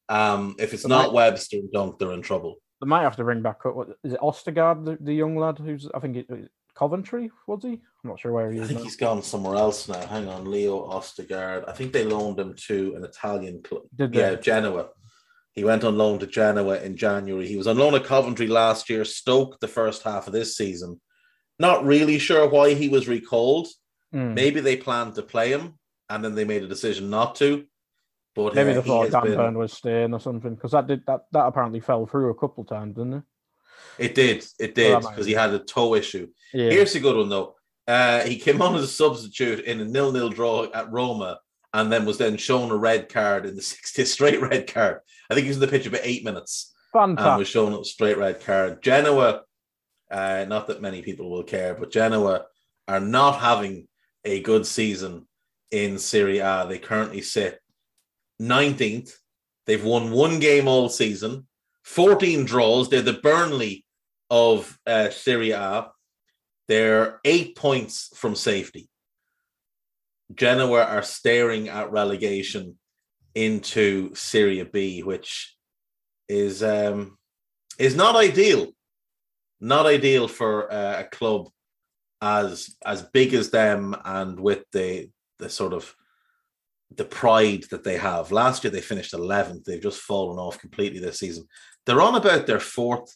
Um, if it's not Webster and Dunk, they're in trouble. They might have to bring back up. What is it? Ostigard, the, the young lad who's I think it, Coventry was he? I'm not sure where he is. I think now. he's gone somewhere else now. Hang on, Leo Ostigard. I think they loaned him to an Italian club. Did they? Yeah, Genoa. He went on loan to Genoa in January. He was on loan at Coventry last year. Stoke the first half of this season. Not really sure why he was recalled. Mm. Maybe they planned to play him and then they made a decision not to. But maybe uh, they thought Dan been... Burn was staying or something because that did that that apparently fell through a couple of times, didn't it? It did, it did because he had a toe issue. Yeah. Here's a good one though. Uh, he came on as a substitute in a nil-nil draw at Roma, and then was then shown a red card in the [laughs] 60th straight red card. I think he was in the pitch about eight minutes. Fantastic. And was shown a straight red card. Genoa, uh, not that many people will care, but Genoa are not having a good season in Serie A. They currently sit 19th. They've won one game all season, 14 draws. They're the Burnley of uh, Serie A. They're eight points from safety. Genoa are staring at relegation into Serie B, which is um, is not ideal. Not ideal for uh, a club as as big as them and with the the sort of the pride that they have. Last year they finished 11th. They've just fallen off completely this season. They're on about their fourth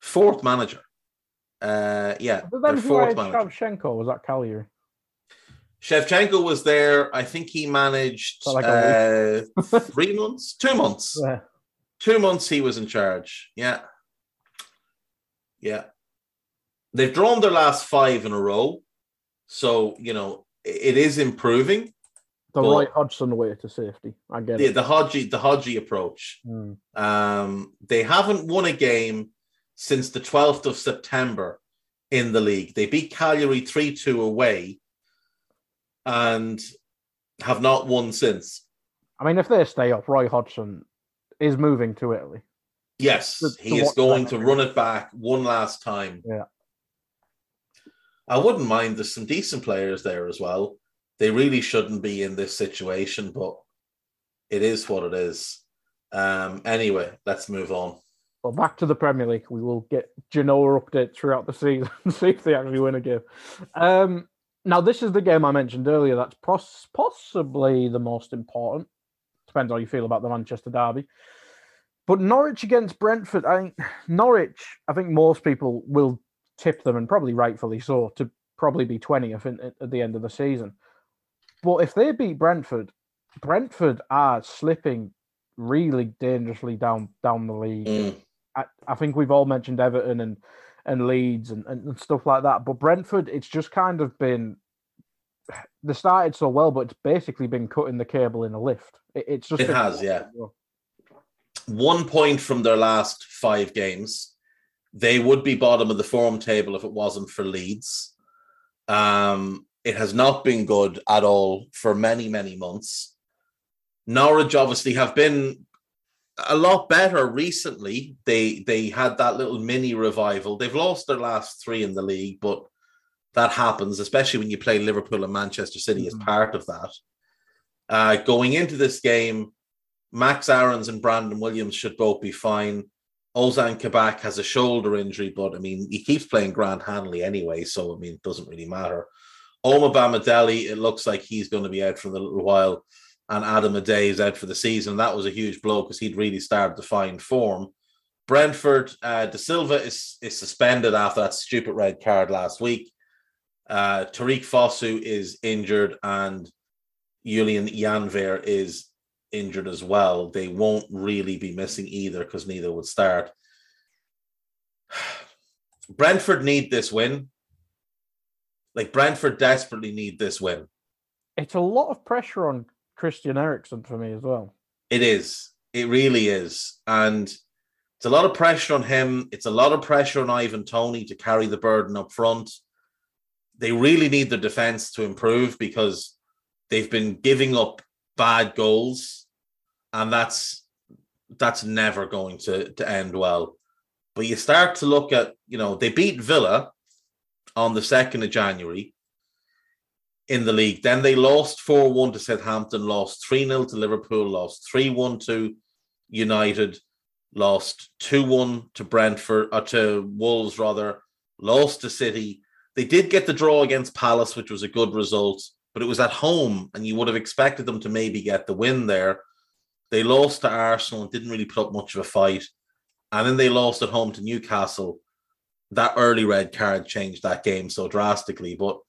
fourth manager. Uh, yeah, their fourth manager. Shevchenko was that Cagliari? Shevchenko was there. I think he managed like uh, [laughs] three months, two months, yeah. two months. He was in charge. Yeah, yeah. They've drawn their last five in a row, so you know it is improving. The but, Roy Hodgson way to safety. I get the, it. The Hodgie, the Hodgie approach. Mm. Um, they haven't won a game since the 12th of September in the league. They beat Cagliari 3 2 away and have not won since. I mean, if they stay up, Roy Hodgson is moving to Italy. Yes, to, he to is going to run it back one last time. Yeah. I wouldn't mind. There's some decent players there as well. They really shouldn't be in this situation, but it is what it is. Um, anyway, let's move on. Well, back to the Premier League. We will get Genoa updates throughout the season [laughs] see if they actually win a game. Um, now, this is the game I mentioned earlier. That's pos- possibly the most important. Depends how you feel about the Manchester Derby. But Norwich against Brentford, I think Norwich, I think most people will tip them, and probably rightfully so, to probably be 20th in, at the end of the season. But if they beat Brentford, Brentford are slipping really dangerously down down the league. Mm. I, I, think we've all mentioned Everton and and Leeds and, and, stuff like that. But Brentford, it's just kind of been they started so well, but it's basically been cutting the cable in a lift. It, it's just it has, yeah. One point from their last five games. They would be bottom of the form table if it wasn't for Leeds. Um, it has not been good at all for many, many months. Norwich obviously have been a lot better recently. They they had that little mini revival. They've lost their last three in the league, but that happens, especially when you play Liverpool and Manchester City mm-hmm. as part of that. Uh, going into this game, Max Aarons and Brandon Williams should both be fine. Ozan Kabak has a shoulder injury, but I mean, he keeps playing Grant Hanley anyway, so I mean, it doesn't really matter. Omobamidele, it looks like he's going to be out for a little while, and Adam Idah is out for the season. That was a huge blow because he'd really started to find form. Brentford, uh, Dasilva is, is suspended after that stupid red card last week. Uh, Tariqe Fosu is injured, and Julian Jeanvier is injured as well. They won't really be missing either because neither would start. [sighs] Brentford need this win. Like Brentford desperately need this win. It's a lot of pressure on Christian Eriksen for me as well. It is. It really is. And it's a lot of pressure on him. It's a lot of pressure on Ivan Toney to carry the burden up front. They really need the defense to improve because they've been giving up bad goals and that's that's never going to to end well. But you start to look at, you know, they beat Villa on the 2nd of January in the league. Then they lost 4 1 to Southampton, lost 3 0 to Liverpool, lost 3 1 to United, lost 2 1 to Brentford, or uh, to Wolves, rather, lost to City. They did get the draw against Palace, which was a good result, but it was at home, and you would have expected them to maybe get the win there. They lost to Arsenal and didn't really put up much of a fight. And then they lost at home to Newcastle. That early red card changed that game so drastically. But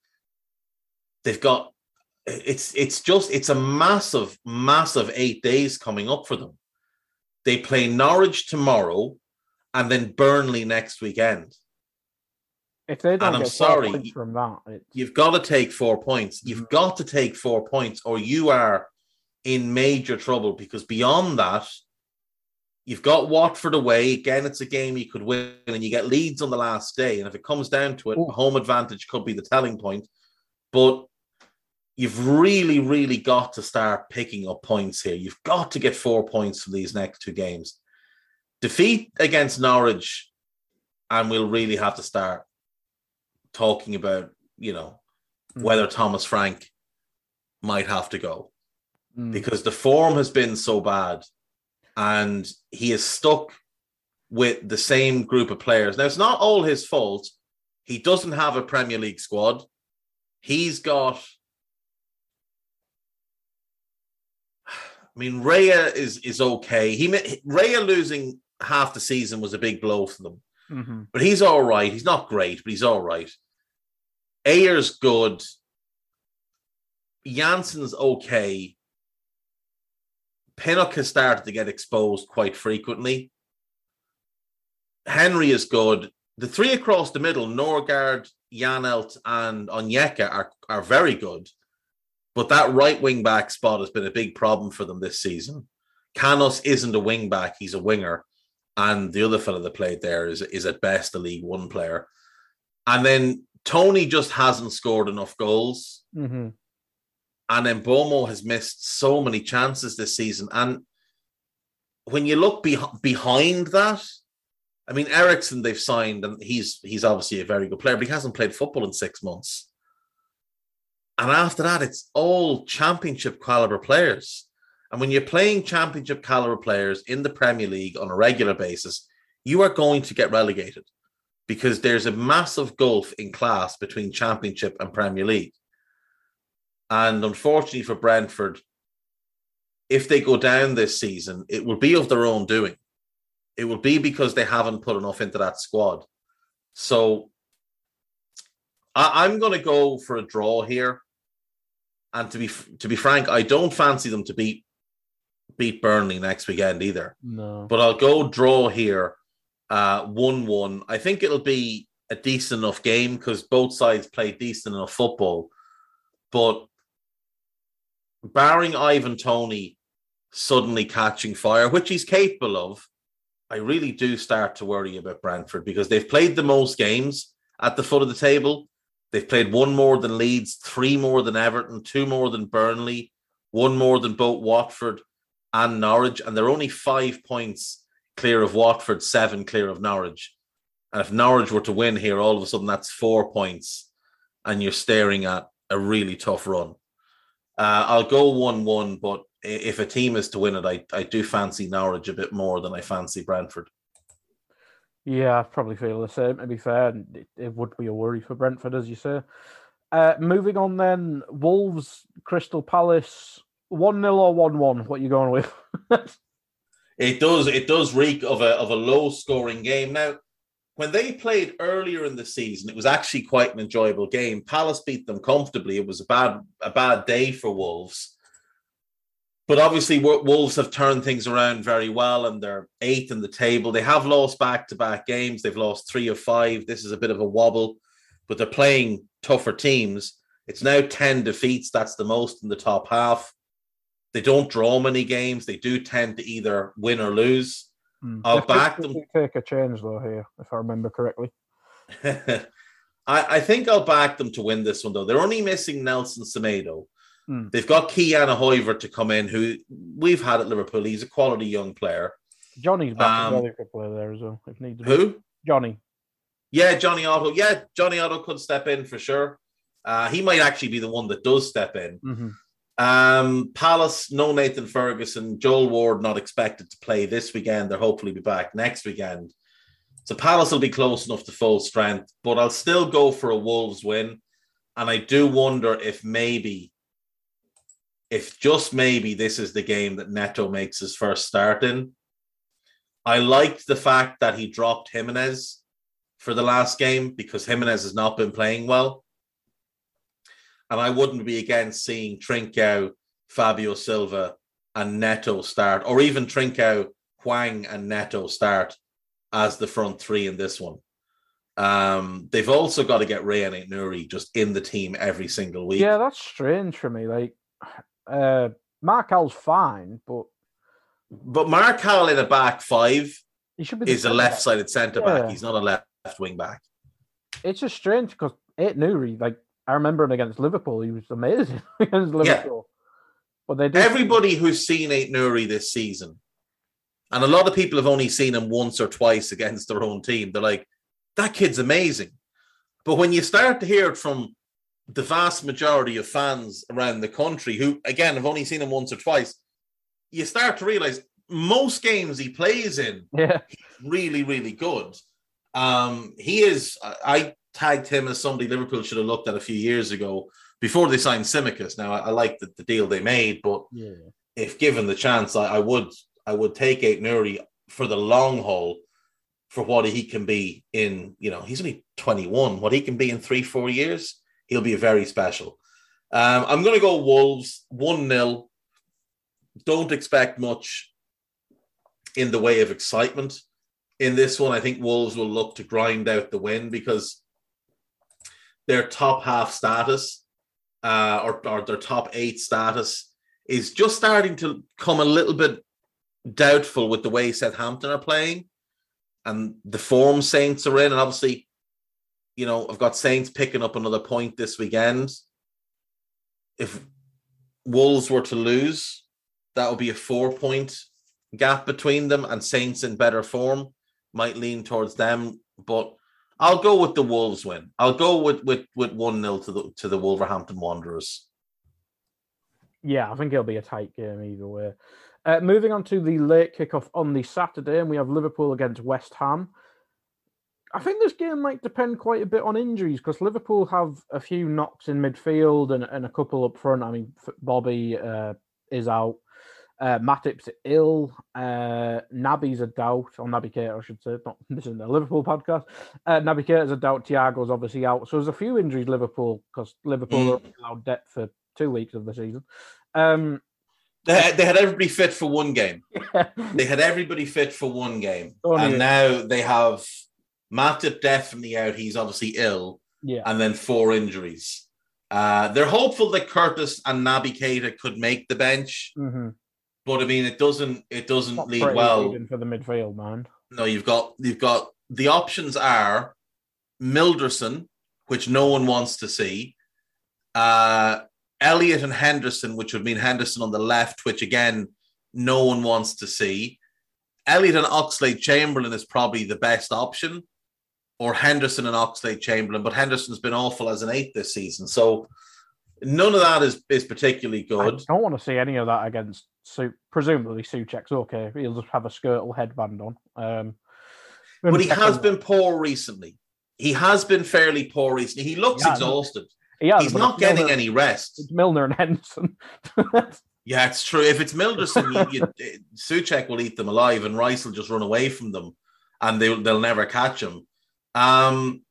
they've got it's it's just it's a massive, massive eight days coming up for them. They play Norwich tomorrow and then Burnley next weekend. If they don't and I'm sorry, from that, it's... you've got to take four points. You've mm-hmm. got to take four points, or you are in major trouble because beyond that, you've got Watford away. Again, it's a game you could win, and you get Leeds on the last day. And if it comes down to it, Ooh. home advantage could be the telling point. But you've really, really got to start picking up points here. You've got to get four points from these next two games. Defeat against Norwich, and we'll really have to start talking about, you know, mm. whether Thomas Frank might have to go mm. because the form has been so bad and he is stuck with the same group of players. Now, it's not all his fault. He doesn't have a Premier League squad. He's got. I mean, Raya is is okay. He Raya losing half the season was a big blow for them, mm-hmm. but he's all right. He's not great, but he's all right. Ajer's good. Janssen's okay. Pinnock has started to get exposed quite frequently. Henry is good. The three across the middle, Nørgaard, Janelt, and Onyeka are, are very good. But that right wing back spot has been a big problem for them this season. Canos isn't a wing back, he's a winger. And the other fellow that played there is, is at best a League One player. And then Toney just hasn't scored enough goals. Mm-hmm. And then Mbeumo has missed so many chances this season. And when you look be- behind that, I mean, Eriksen they've signed, and he's he's obviously a very good player, but he hasn't played football in six months. And after that, it's all championship caliber players. And when you're playing championship caliber players in the Premier League on a regular basis, you are going to get relegated because there's a massive gulf in class between championship and Premier League. And unfortunately for Brentford, if they go down this season, it will be of their own doing. It will be because they haven't put enough into that squad. So I, am going to go for a draw here. And to be to be frank, I don't fancy them to beat beat Burnley next weekend either. No. But I'll go draw here, uh, one one. I think it'll be a decent enough game because both sides play decent enough football. But barring Ivan Toney suddenly catching fire, which he's capable of, I really do start to worry about Brentford because they've played the most games at the foot of the table. They've played one more than Leeds, three more than Everton, two more than Burnley, one more than both Watford and Norwich, and they're only five points clear of Watford, seven clear of Norwich. And if Norwich were to win here, all of a sudden that's four points, and you're staring at a really tough run. Uh, I'll go 1 1, but if a team is to win it, I, I do fancy Norwich a bit more than I fancy Brentford. Yeah, I probably feel the same. To be fair, it, it would be a worry for Brentford, as you say. Uh, moving on, then Wolves, Crystal Palace, one 0 or one one. What are you going with? [laughs] it does. It does reek of a of a low scoring game. Now, when they played earlier in the season, it was actually quite an enjoyable game. Palace beat them comfortably. It was a bad a bad day for Wolves. But obviously, Wolves have turned things around very well, and they're eighth in the table. They have lost back-to-back games. They've lost three of five. This is a bit of a wobble, but they're playing tougher teams. It's now ten defeats. That's the most in the top half. They don't draw many games. They do tend to either win or lose. Mm. I'll they back them. Take a change though here, if I remember correctly. [laughs] I, I think I'll back them to win this one though. They're only missing Nelson Semedo Hmm. They've got Ki-Jana Hoever to come in, who we've had at Liverpool. He's a quality young player. Jonny's back um, as play there as well. If needs who? Jonny. Yeah, Jonny Otto. Yeah, Jonny Otto could step in for sure. Uh, he might actually be the one that does step in. Mm-hmm. Um, Palace, no Nathan Ferguson. Joel Ward not expected to play this weekend. They'll hopefully be back next weekend. So Palace will be close enough to full strength, but I'll still go for a Wolves win. And I do wonder if maybe if just maybe this is the game that Neto makes his first start in. I liked the fact that he dropped Jimenez for the last game because Jimenez has not been playing well. And I wouldn't be against seeing Trincao, Fabio Silva, and Neto start, or even Trincao, Hwang, and Neto start as the front three in this one. Um, they've also got to get Rayan Aït-Nouri just in the team every single week. Yeah, that's strange for me. Like uh, Marçal's fine, but but Marçal in a back five he should be is a left-sided centre yeah. back. He's not a left wing back. It's just strange because Aït-Nouri, like I remember him against Liverpool, he was amazing [laughs] against Liverpool. Yeah. But they did... everybody who's seen Aït-Nouri this season, and a lot of people have only seen him once or twice against their own team. They're like, that kid's amazing. But when you start to hear it from the vast majority of fans around the country who, again, have only seen him once or twice, you start to realize most games he plays in, [laughs] yeah, really, really good. Um, he is. I tagged him as somebody Liverpool should have looked at a few years ago before they signed Tsimikas. Now, I, I like the, the, deal they made, but yeah. if given the chance, I, I would I would take Aït-Nouri for the long haul for what he can be in. You know, he's only twenty one. What he can be in three, four years he'll be very special. Um, I'm going to go Wolves 1 0. Don't expect much in the way of excitement in this one. I think Wolves will look to grind out the win because their top half status uh, or, or their top eight status is just starting to come a little bit doubtful with the way Southampton are playing and the form Saints are in. And obviously, you know, I've got Saints picking up another point this weekend. If Wolves were to lose, that would be a four point gap between them and Saints in better form. might lean towards them, but I'll go with the Wolves win. I'll go with with with one 0 to the to the Wolverhampton Wanderers. Yeah, I think it'll be a tight game either way. Uh, moving on to the late kickoff on the Saturday, and we have Liverpool against West Ham. I think this game might depend quite a bit on injuries because Liverpool have a few knocks in midfield and, and a couple up front. I mean, Bobby uh, is out. Uh, Matip's ill. Uh, Naby's a doubt, or Naby Keita, I should say. Not this isn't a Liverpool podcast. Uh, Naby Keita's a doubt. Thiago's obviously out. So there's a few injuries Liverpool because Liverpool mm. are allowed depth for two weeks of the season. Um, they had, they had everybody fit for one game. [laughs] Yeah. They had everybody fit for one game, oh, and now they have Matip definitely out. He's obviously ill. Yeah, and then four injuries. Uh, they're hopeful that Curtis and Naby Keita could make the bench. Mm-hmm. But I mean, it doesn't it doesn't Not lead well for the midfield, man. No, you've got you've got the options are Milderson, which no one wants to see, uh, Elliott and Henderson, which would mean Henderson on the left, which again no one wants to see. Elliot and Oxlade Chamberlain is probably the best option, or Henderson and Oxlade Chamberlain, but Henderson's been awful as an eight this season, so none of that is is particularly good. I don't want to see any of that against so presumably Soucek's okay. He'll just have a skirtle headband on. Um, but he has been poor recently. He has been fairly poor recently. He looks yeah, exhausted. He has, He's not getting Milner, any rest. It's Milner and Henderson. [laughs] yeah, it's true. If it's Milderson, you, you, Soucek will eat them alive, and Rice will just run away from them, and they'll they'll never catch him. Um,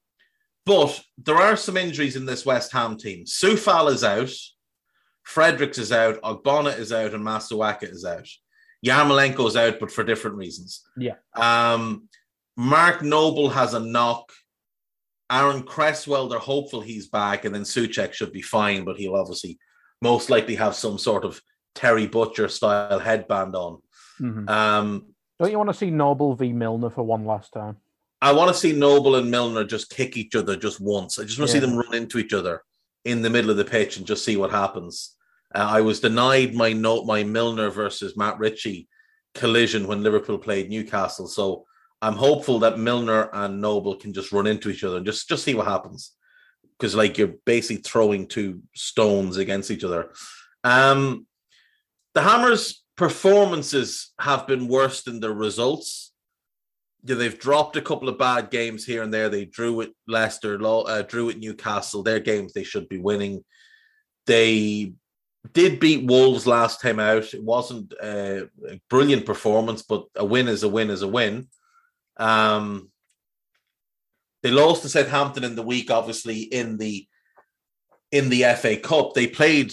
but there are some injuries in this West Ham team. Coufal is out. Fredericks is out, Ogbonna is out, and Masuaku is out. Yarmolenko is out, but for different reasons. Yeah. Um, Mark Noble has a knock. Aaron Cresswell, they're hopeful he's back, and then Soucek should be fine, but he'll obviously most likely have some sort of Terry Butcher style headband on. Mm-hmm. Um, Don't you want to see Noble v Milner for one last time? I want to see Noble and Milner just kick each other just once. I just want to yeah. see them run into each other in the middle of the pitch and just see what happens. Uh, I was denied my note, my Milner versus Matt Ritchie collision when Liverpool played Newcastle. So I'm hopeful that Milner and Noble can just run into each other and just just see what happens. Because like you're basically throwing two stones against each other. Um, the Hammers' performances have been worse than their results yeah, they've dropped a couple of bad games here and there. They drew with Leicester, uh, drew with Newcastle. Their games they should be winning. They did beat Wolves last time out. It wasn't a brilliant performance, but a win is a win is a win. Um, they lost to Southampton in the week, obviously in the in the FA Cup. They played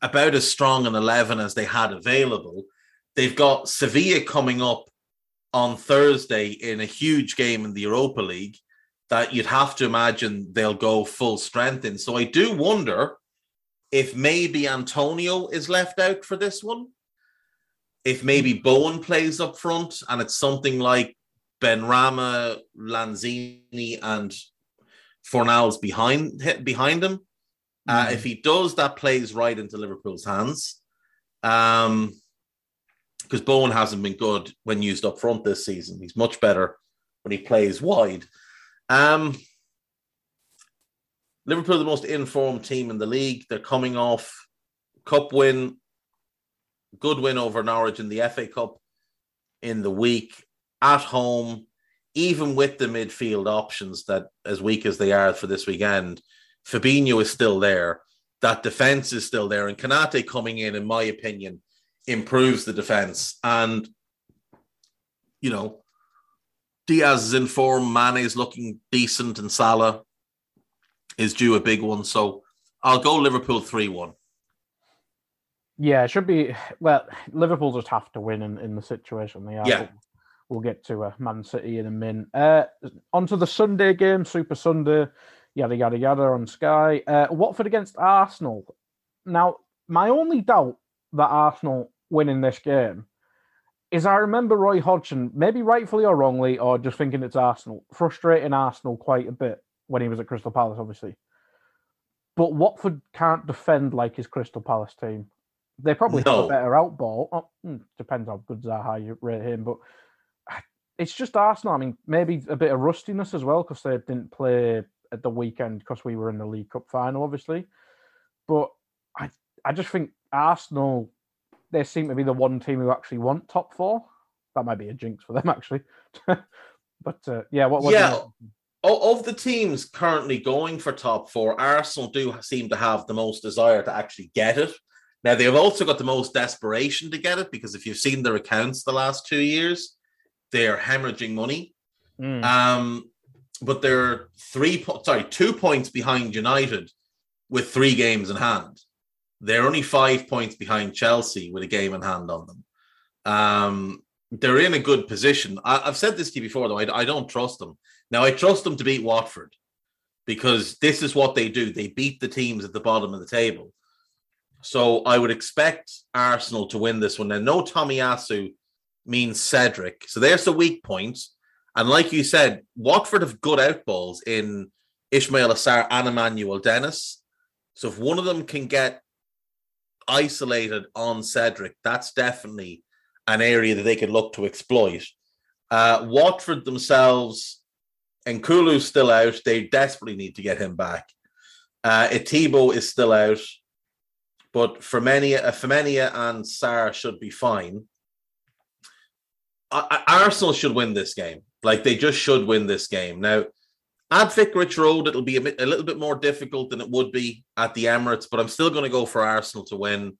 about as strong an eleven as they had available. They've got Sevilla coming up on Thursday in a huge game in the Europa League that you'd have to imagine they'll go full strength in. So I do wonder if maybe Antonio is left out for this one. If maybe Bowen plays up front and it's something like Benrahma, Lanzini, and Fornals behind behind him. Uh, mm-hmm. if he does, that plays right into Liverpool's hands. Um, because Bowen hasn't been good when used up front this season. He's much better when he plays wide. Um, Liverpool, the most informed team in the league. They're coming off cup win, good win over Norwich in the FA Cup in the week at home. Even with the midfield options that as weak as they are for this weekend, Fabinho is still there. That defense is still there, and Konate coming in, in my opinion, improves the defense. And, you know, Diaz is in form, Mane is looking decent, and Salah is due a big one. So I'll go Liverpool 3 1. Yeah, it should be. Well, Liverpool just have to win in, in the situation they are. Yeah. We'll get to uh, Man City in a minute. Uh, on to the Sunday game, Super Sunday, yada, yada, yada on Sky. Uh, Watford against Arsenal. Now, my only doubt that Arsenal winning this game is I remember Roy Hodgson, maybe rightfully or wrongly, or just thinking it's Arsenal, frustrating Arsenal quite a bit when he was at Crystal Palace, obviously. But Watford can't defend like his Crystal Palace team. They probably no. have a better outball. Oh, hmm, depends how good Zaha you rate him, but it's just Arsenal. I mean, maybe a bit of rustiness as well because they didn't play at the weekend because we were in the League Cup final, obviously. But I, I just think Arsenal, they seem to be the one team who actually want top four. That might be a jinx for them, [laughs] actually. but uh, yeah, what? what yeah. Of the teams currently going for top four, Arsenal do seem to have the most desire to actually get it. Now they've also got the most desperation to get it because if you've seen their accounts the last two years, they are hemorrhaging money. Mm. Um, but they're three, sorry, two points behind United with three games in hand. They're only five points behind Chelsea with a game in hand on them. Um, they're in a good position. I, have said this to you before, though. I, I don't trust them. Now, I trust them to beat Watford because this is what they do. They beat the teams at the bottom of the table. So I would expect Arsenal to win this one. Now, no Tomiyasu means Cedric. So there's the weak point. And like you said, Watford have good outballs in Ismaila Sarr and Emmanuel Dennis. So if one of them can get isolated on Cedric, that's definitely an area that they could look to exploit. Uh, Watford themselves, and Kulu's still out. They desperately need to get him back. Uh, is still out, but Femenia, uh, Femenia and Sarr should be fine. Arsenal should win this game. Like they just should win this game. Now, at Vicarage Road, it'll be a, bit, a little bit more difficult than it would be at the Emirates, but I'm still going to go for Arsenal to win.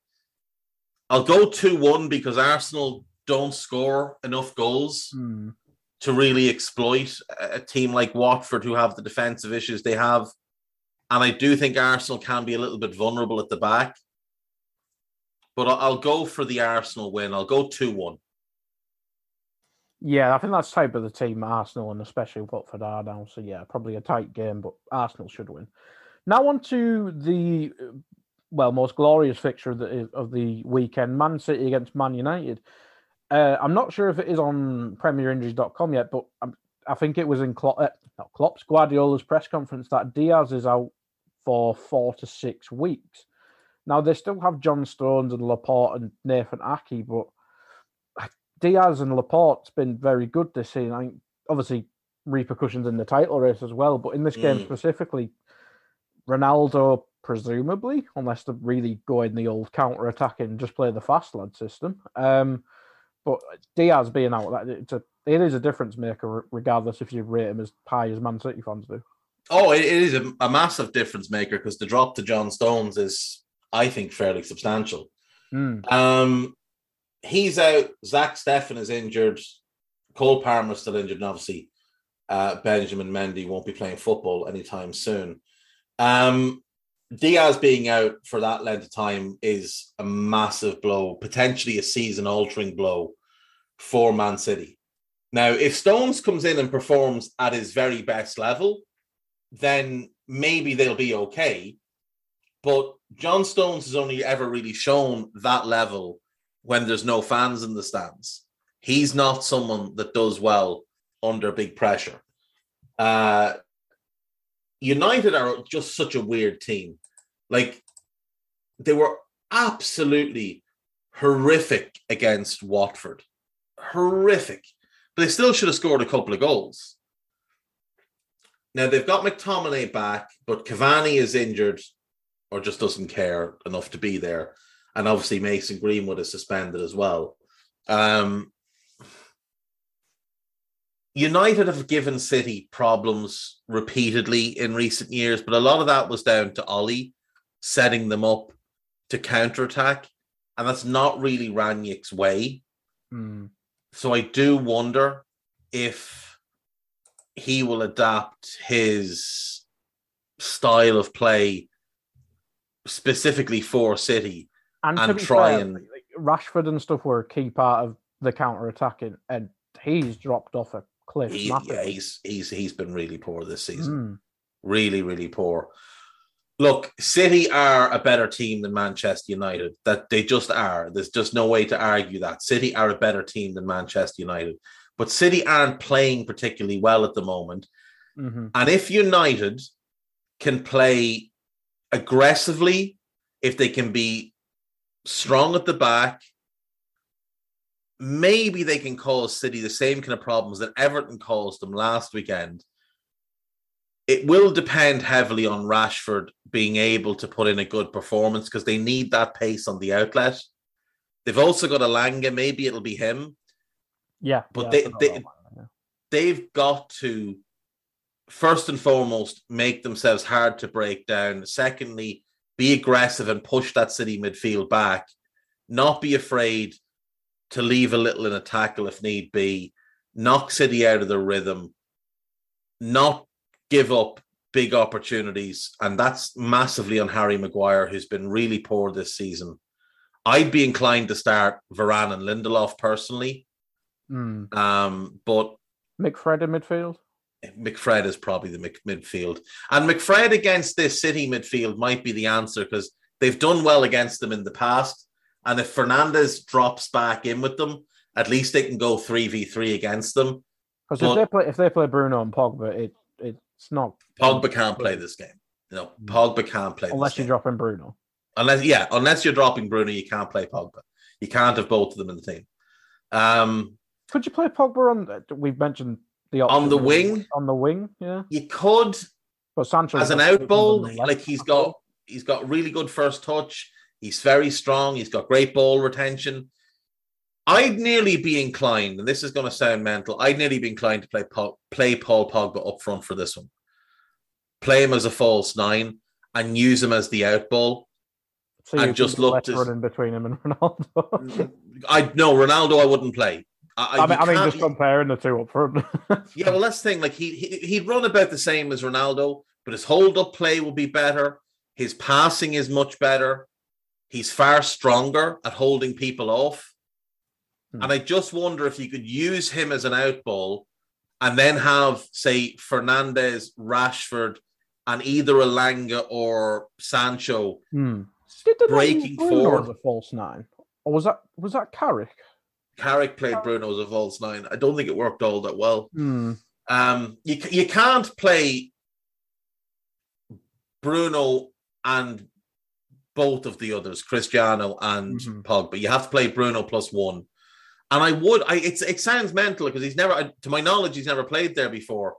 I'll go 2 1 because Arsenal don't score enough goals mm. to really exploit a team like Watford who have the defensive issues they have. And I do think Arsenal can be a little bit vulnerable at the back. But I'll go for the Arsenal win. I'll go 2 1. Yeah, I think that's type of the team Arsenal and especially Watford are now. So yeah, probably a tight game, but Arsenal should win. Now on to the well most glorious fixture of the, of the weekend: Man City against Man United. Uh, I'm not sure if it is on PremierInjuries.com yet, but I'm, i think it was in Klopp, uh, not Klopp's Guardiola's press conference that Dias is out for four to six weeks. Now they still have John Stones and Laporte and Nathan Ake, but Dias and Laporte's been very good this season. I think obviously repercussions in the title race as well, but in this game mm. specifically, Ronaldo presumably, unless they really go in the old counter attack and just play the fast lad system. Um, but Dias being out, it's a it is a difference maker, regardless if you rate him as high as Man City fans do. Oh, it is a, a massive difference maker because the drop to John Stones is, I think, fairly substantial. Mm. Um, he's out. Zach Steffen is injured. Cole Palmer still injured, and obviously uh, Benjamin Mendy won't be playing football anytime soon. Um, Dias being out for that length of time is a massive blow, potentially a season-altering blow for Man City. Now, if Stones comes in and performs at his very best level, then maybe they'll be okay. But John Stones has only ever really shown that level when there's no fans in the stands. He's not someone that does well under big pressure. Uh, United are just such a weird team. Like they were absolutely horrific against Watford. Horrific. But they still should have scored a couple of goals. Now they've got McTominay back, but Cavani is injured or just doesn't care enough to be there and obviously Mason Greenwood is suspended as well. Um, United have given City problems repeatedly in recent years, but a lot of that was down to Ole setting them up to counterattack, and that's not really Rangnick's way. Mm. So I do wonder if he will adapt his style of play specifically for City and, and try fair, and Rashford and stuff were a key part of the counter attacking, and he's dropped off a cliff. He, yeah, he's he's he's been really poor this season. Mm. Really, really poor. Look, City are a better team than Manchester United. That they just are. There's just no way to argue that. City are a better team than Manchester United. But City aren't playing particularly well at the moment. Mm-hmm. And if United can play aggressively, if they can be strong at the back, maybe they can cause City the same kind of problems that Everton caused them last weekend. It will depend heavily on Rashford being able to put in a good performance because they need that pace on the outlet. They've also got Elanga. Maybe it'll be him. Yeah, But yeah, they- they-. They've got to, first and foremost, make themselves hard to break down. Secondly, be aggressive and push that City midfield back. Not be afraid to leave a little in a tackle if need be. Knock City out of the rhythm. Not give up big opportunities. And that's massively on Harry Maguire, who's been really poor this season. I'd be inclined to start Varane and Lindelof personally. Mm. Um, but McFred in midfield. McFred is probably the mid- midfield. And McFred against this City midfield might be the answer because they've done well against them in the past. And if Fernandes drops back in with them, at least they can go 3v3 against them. Because if they play if they play Bruno and Pogba, it it's not Pogba can't play this game. No, Pogba can't play unless this you game. drop in Bruno. Unless, yeah, unless you're dropping Bruno, you can't play Pogba. You can't have both of them in the team. Um, Could you play Pogba on? We've mentioned the On the wing? On the wing, yeah. you could But Sancho as an out ball, like he's got he's got really good first touch. He's very strong. He's got great ball retention. I'd nearly be inclined, and this is going to sound mental. I'd nearly be inclined to play Paul, play Paul Pogba up front for this one. Play him as a false nine and use him as the out ball. so and just look to- running between him and [laughs] Ronaldo. I no Ronaldo. I wouldn't play. I, I mean, I mean, just comparing the two up front. [laughs] Yeah, well, that's the thing. Like he, he he'd run about the same as Ronaldo, but his hold up play will be better. His passing is much better. He's far stronger at holding people off. Hmm. And I just wonder if you could use him as an outball and then have, say, Fernandes, Rashford, and either Elanga or Sancho. Hmm. Did they Breaking forward. as a false nine, or was that was that Carrick? Carrick played Bruno as a false nine. I don't think it worked all that well. Hmm. Um, you you can't play Bruno and both of the others, Cristiano and Mhm. Pogba. You have to play Bruno plus one. And I would, I it's it sounds mental because he's never, to my knowledge, he's never played there before.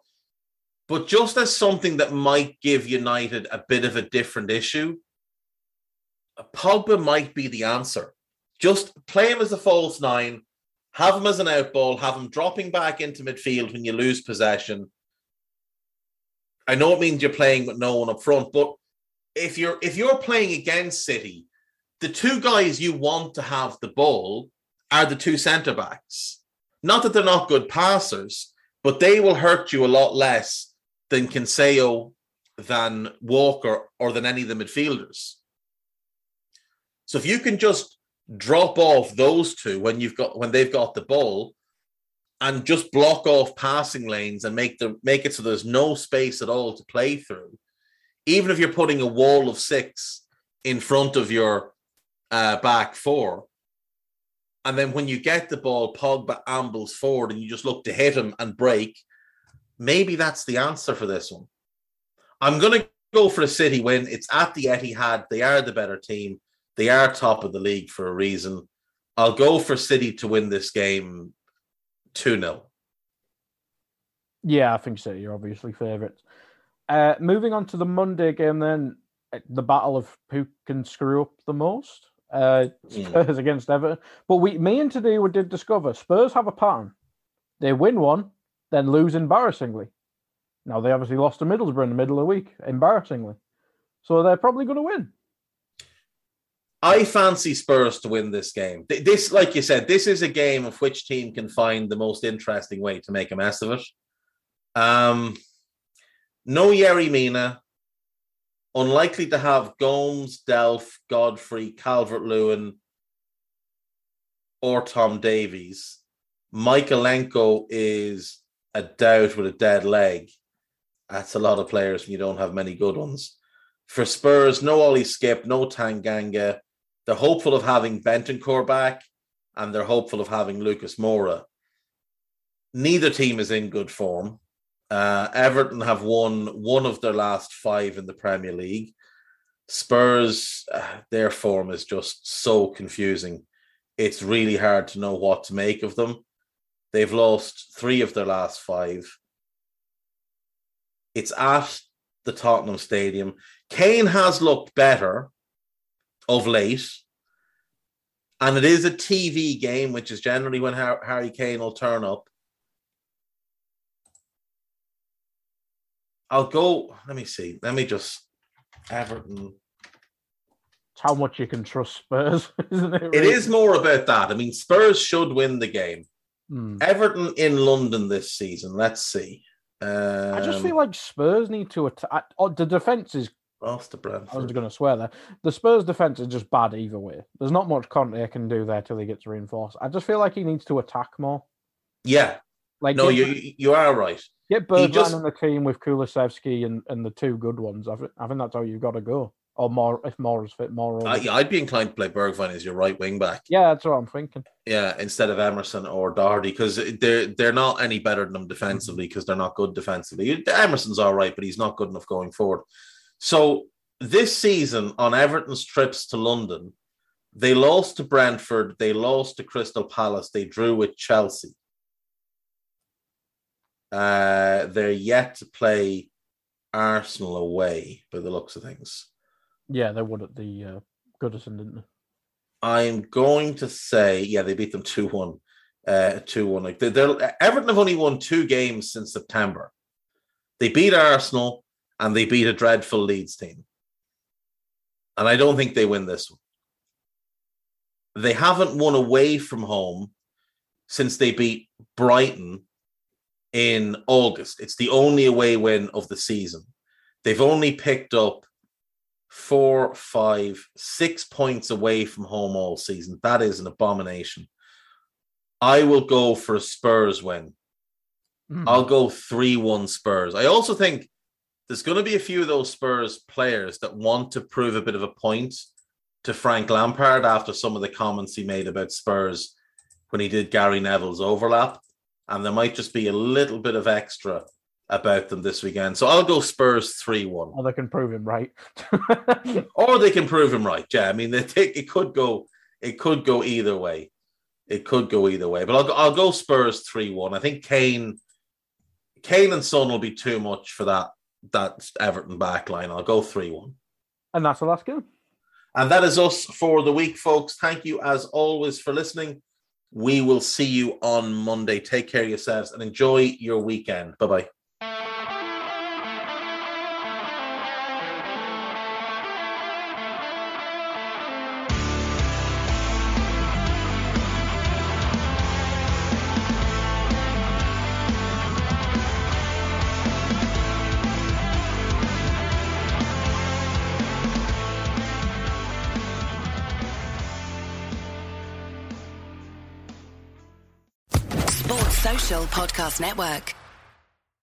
But just as something that might give United a bit of a different issue, Pogba might be the answer. Just play him as a false nine, have him as an out ball, have him dropping back into midfield when you lose possession. I know it means you're playing with no one up front, but if you're if you're playing against City, the two guys you want to have the ball are the two centre backs. Not that they're not good passers, but they will hurt you a lot less than Cancelo, than Walker, or than any of the midfielders. So if you can just drop off those two when you've got when they've got the ball and just block off passing lanes and make the make it so there's no space at all to play through. Even if you're putting a wall of six in front of your uh, back four and then when you get the ball Pogba ambles forward and you just look to hit him and break maybe that's the answer for this one. I'm going to go for a City win. It's at the Etihad. They are the better team they are top of the league for a reason. I'll go for City to win this game 2 0. Yeah, I think City are obviously favourites. Uh, moving on to the Monday game, then uh, the battle of who can screw up the most. Uh, Mm. Spurs against Everton. But we, me and today we did discover Spurs have a pattern. They win one, then lose embarrassingly. Now they obviously lost to Middlesbrough in the middle of the week, embarrassingly. So they're probably going to win. I fancy Spurs to win this game. This, like you said, this is a game of which team can find the most interesting way to make a mess of it. Um, no Yerry Mina. Unlikely to have Gomes, Delph, Godfrey, Calvert Lewin, or Tom Davies. Mykolenko is a doubt with a dead leg. That's a lot of players when you don't have many good ones. For Spurs, no Ollie Skipp, no Tanganga. They're hopeful of having Bentancur back, and they're hopeful of having Lucas Moura. Neither team is in good form. Uh, Everton have won one of their last five in the Premier League. Spurs, uh, their form is just so confusing. it's really hard to know what to make of them. They've lost three of their last five. It's at the Tottenham Stadium. Kane has looked better of late. And it is a TV game, which is generally when Harry Kane will turn up. I'll go. Let me see. Let me just Everton. It's how much you can trust Spurs, [laughs] isn't it? Really? It is more about that. I mean, Spurs should win the game. Hmm. Everton in London this season. Let's see. Um, I just feel like Spurs need to attack. Oh, the defense is. Brentford. I was going to swear there. The Spurs defense is just bad either way. There's not much Conte can do there till he gets reinforced. I just feel like he needs to attack more. Yeah. Like no, you you are right. Get Bergwijn just... on the team with Kulusevski and, and the two good ones. I think, I think that's how you've got to go. Or more if more is fit, more. Yeah, I'd be inclined to play Bergwijn as your right wing back. Yeah, that's what I'm thinking. Yeah, instead of Emerson or Doherty, because they're they're not any better than them defensively mm-hmm. because they're not good defensively. Emerson's all right, but he's not good enough going forward. So this season on Everton's trips to London, they lost to Brentford, they lost to Crystal Palace, they drew with Chelsea. Uh, they're yet to play Arsenal away by the looks of things. Yeah, they won at the uh, Goodison, didn't they? I'm going to say, yeah, they beat them 2 1. Uh, 2 1. Like they're, Everton have only won two games since September. They beat Arsenal and they beat a dreadful Leeds team. And I don't think they win this one. They haven't won away from home since they beat Brighton in August. It's the only away win of the season. They've only picked up four, five, six points away from home all season. That is an abomination. I will go for a Spurs win. Mm. I'll go 3 1 Spurs. I also think there's going to be a few of those Spurs players that want to prove a bit of a point to Frank Lampard after some of the comments he made about Spurs when he did Gary Neville's overlap and there might just be a little bit of extra about them this weekend. So I'll go Spurs 3 1. Or they can prove him right. [laughs] or they can prove him right. Yeah. I mean, [laughs] they take, it could go it could go either way. It could go either way. But I'll go, I'll go Spurs 3 1. I think Kane Kane and Son will be too much for that that Everton backline. I'll go 3 1. And that's the last game. And that is us for the week, folks. Thank you as always for listening. We will see you on Monday. Take care of yourselves and enjoy your weekend. Bye bye. Podcast Network.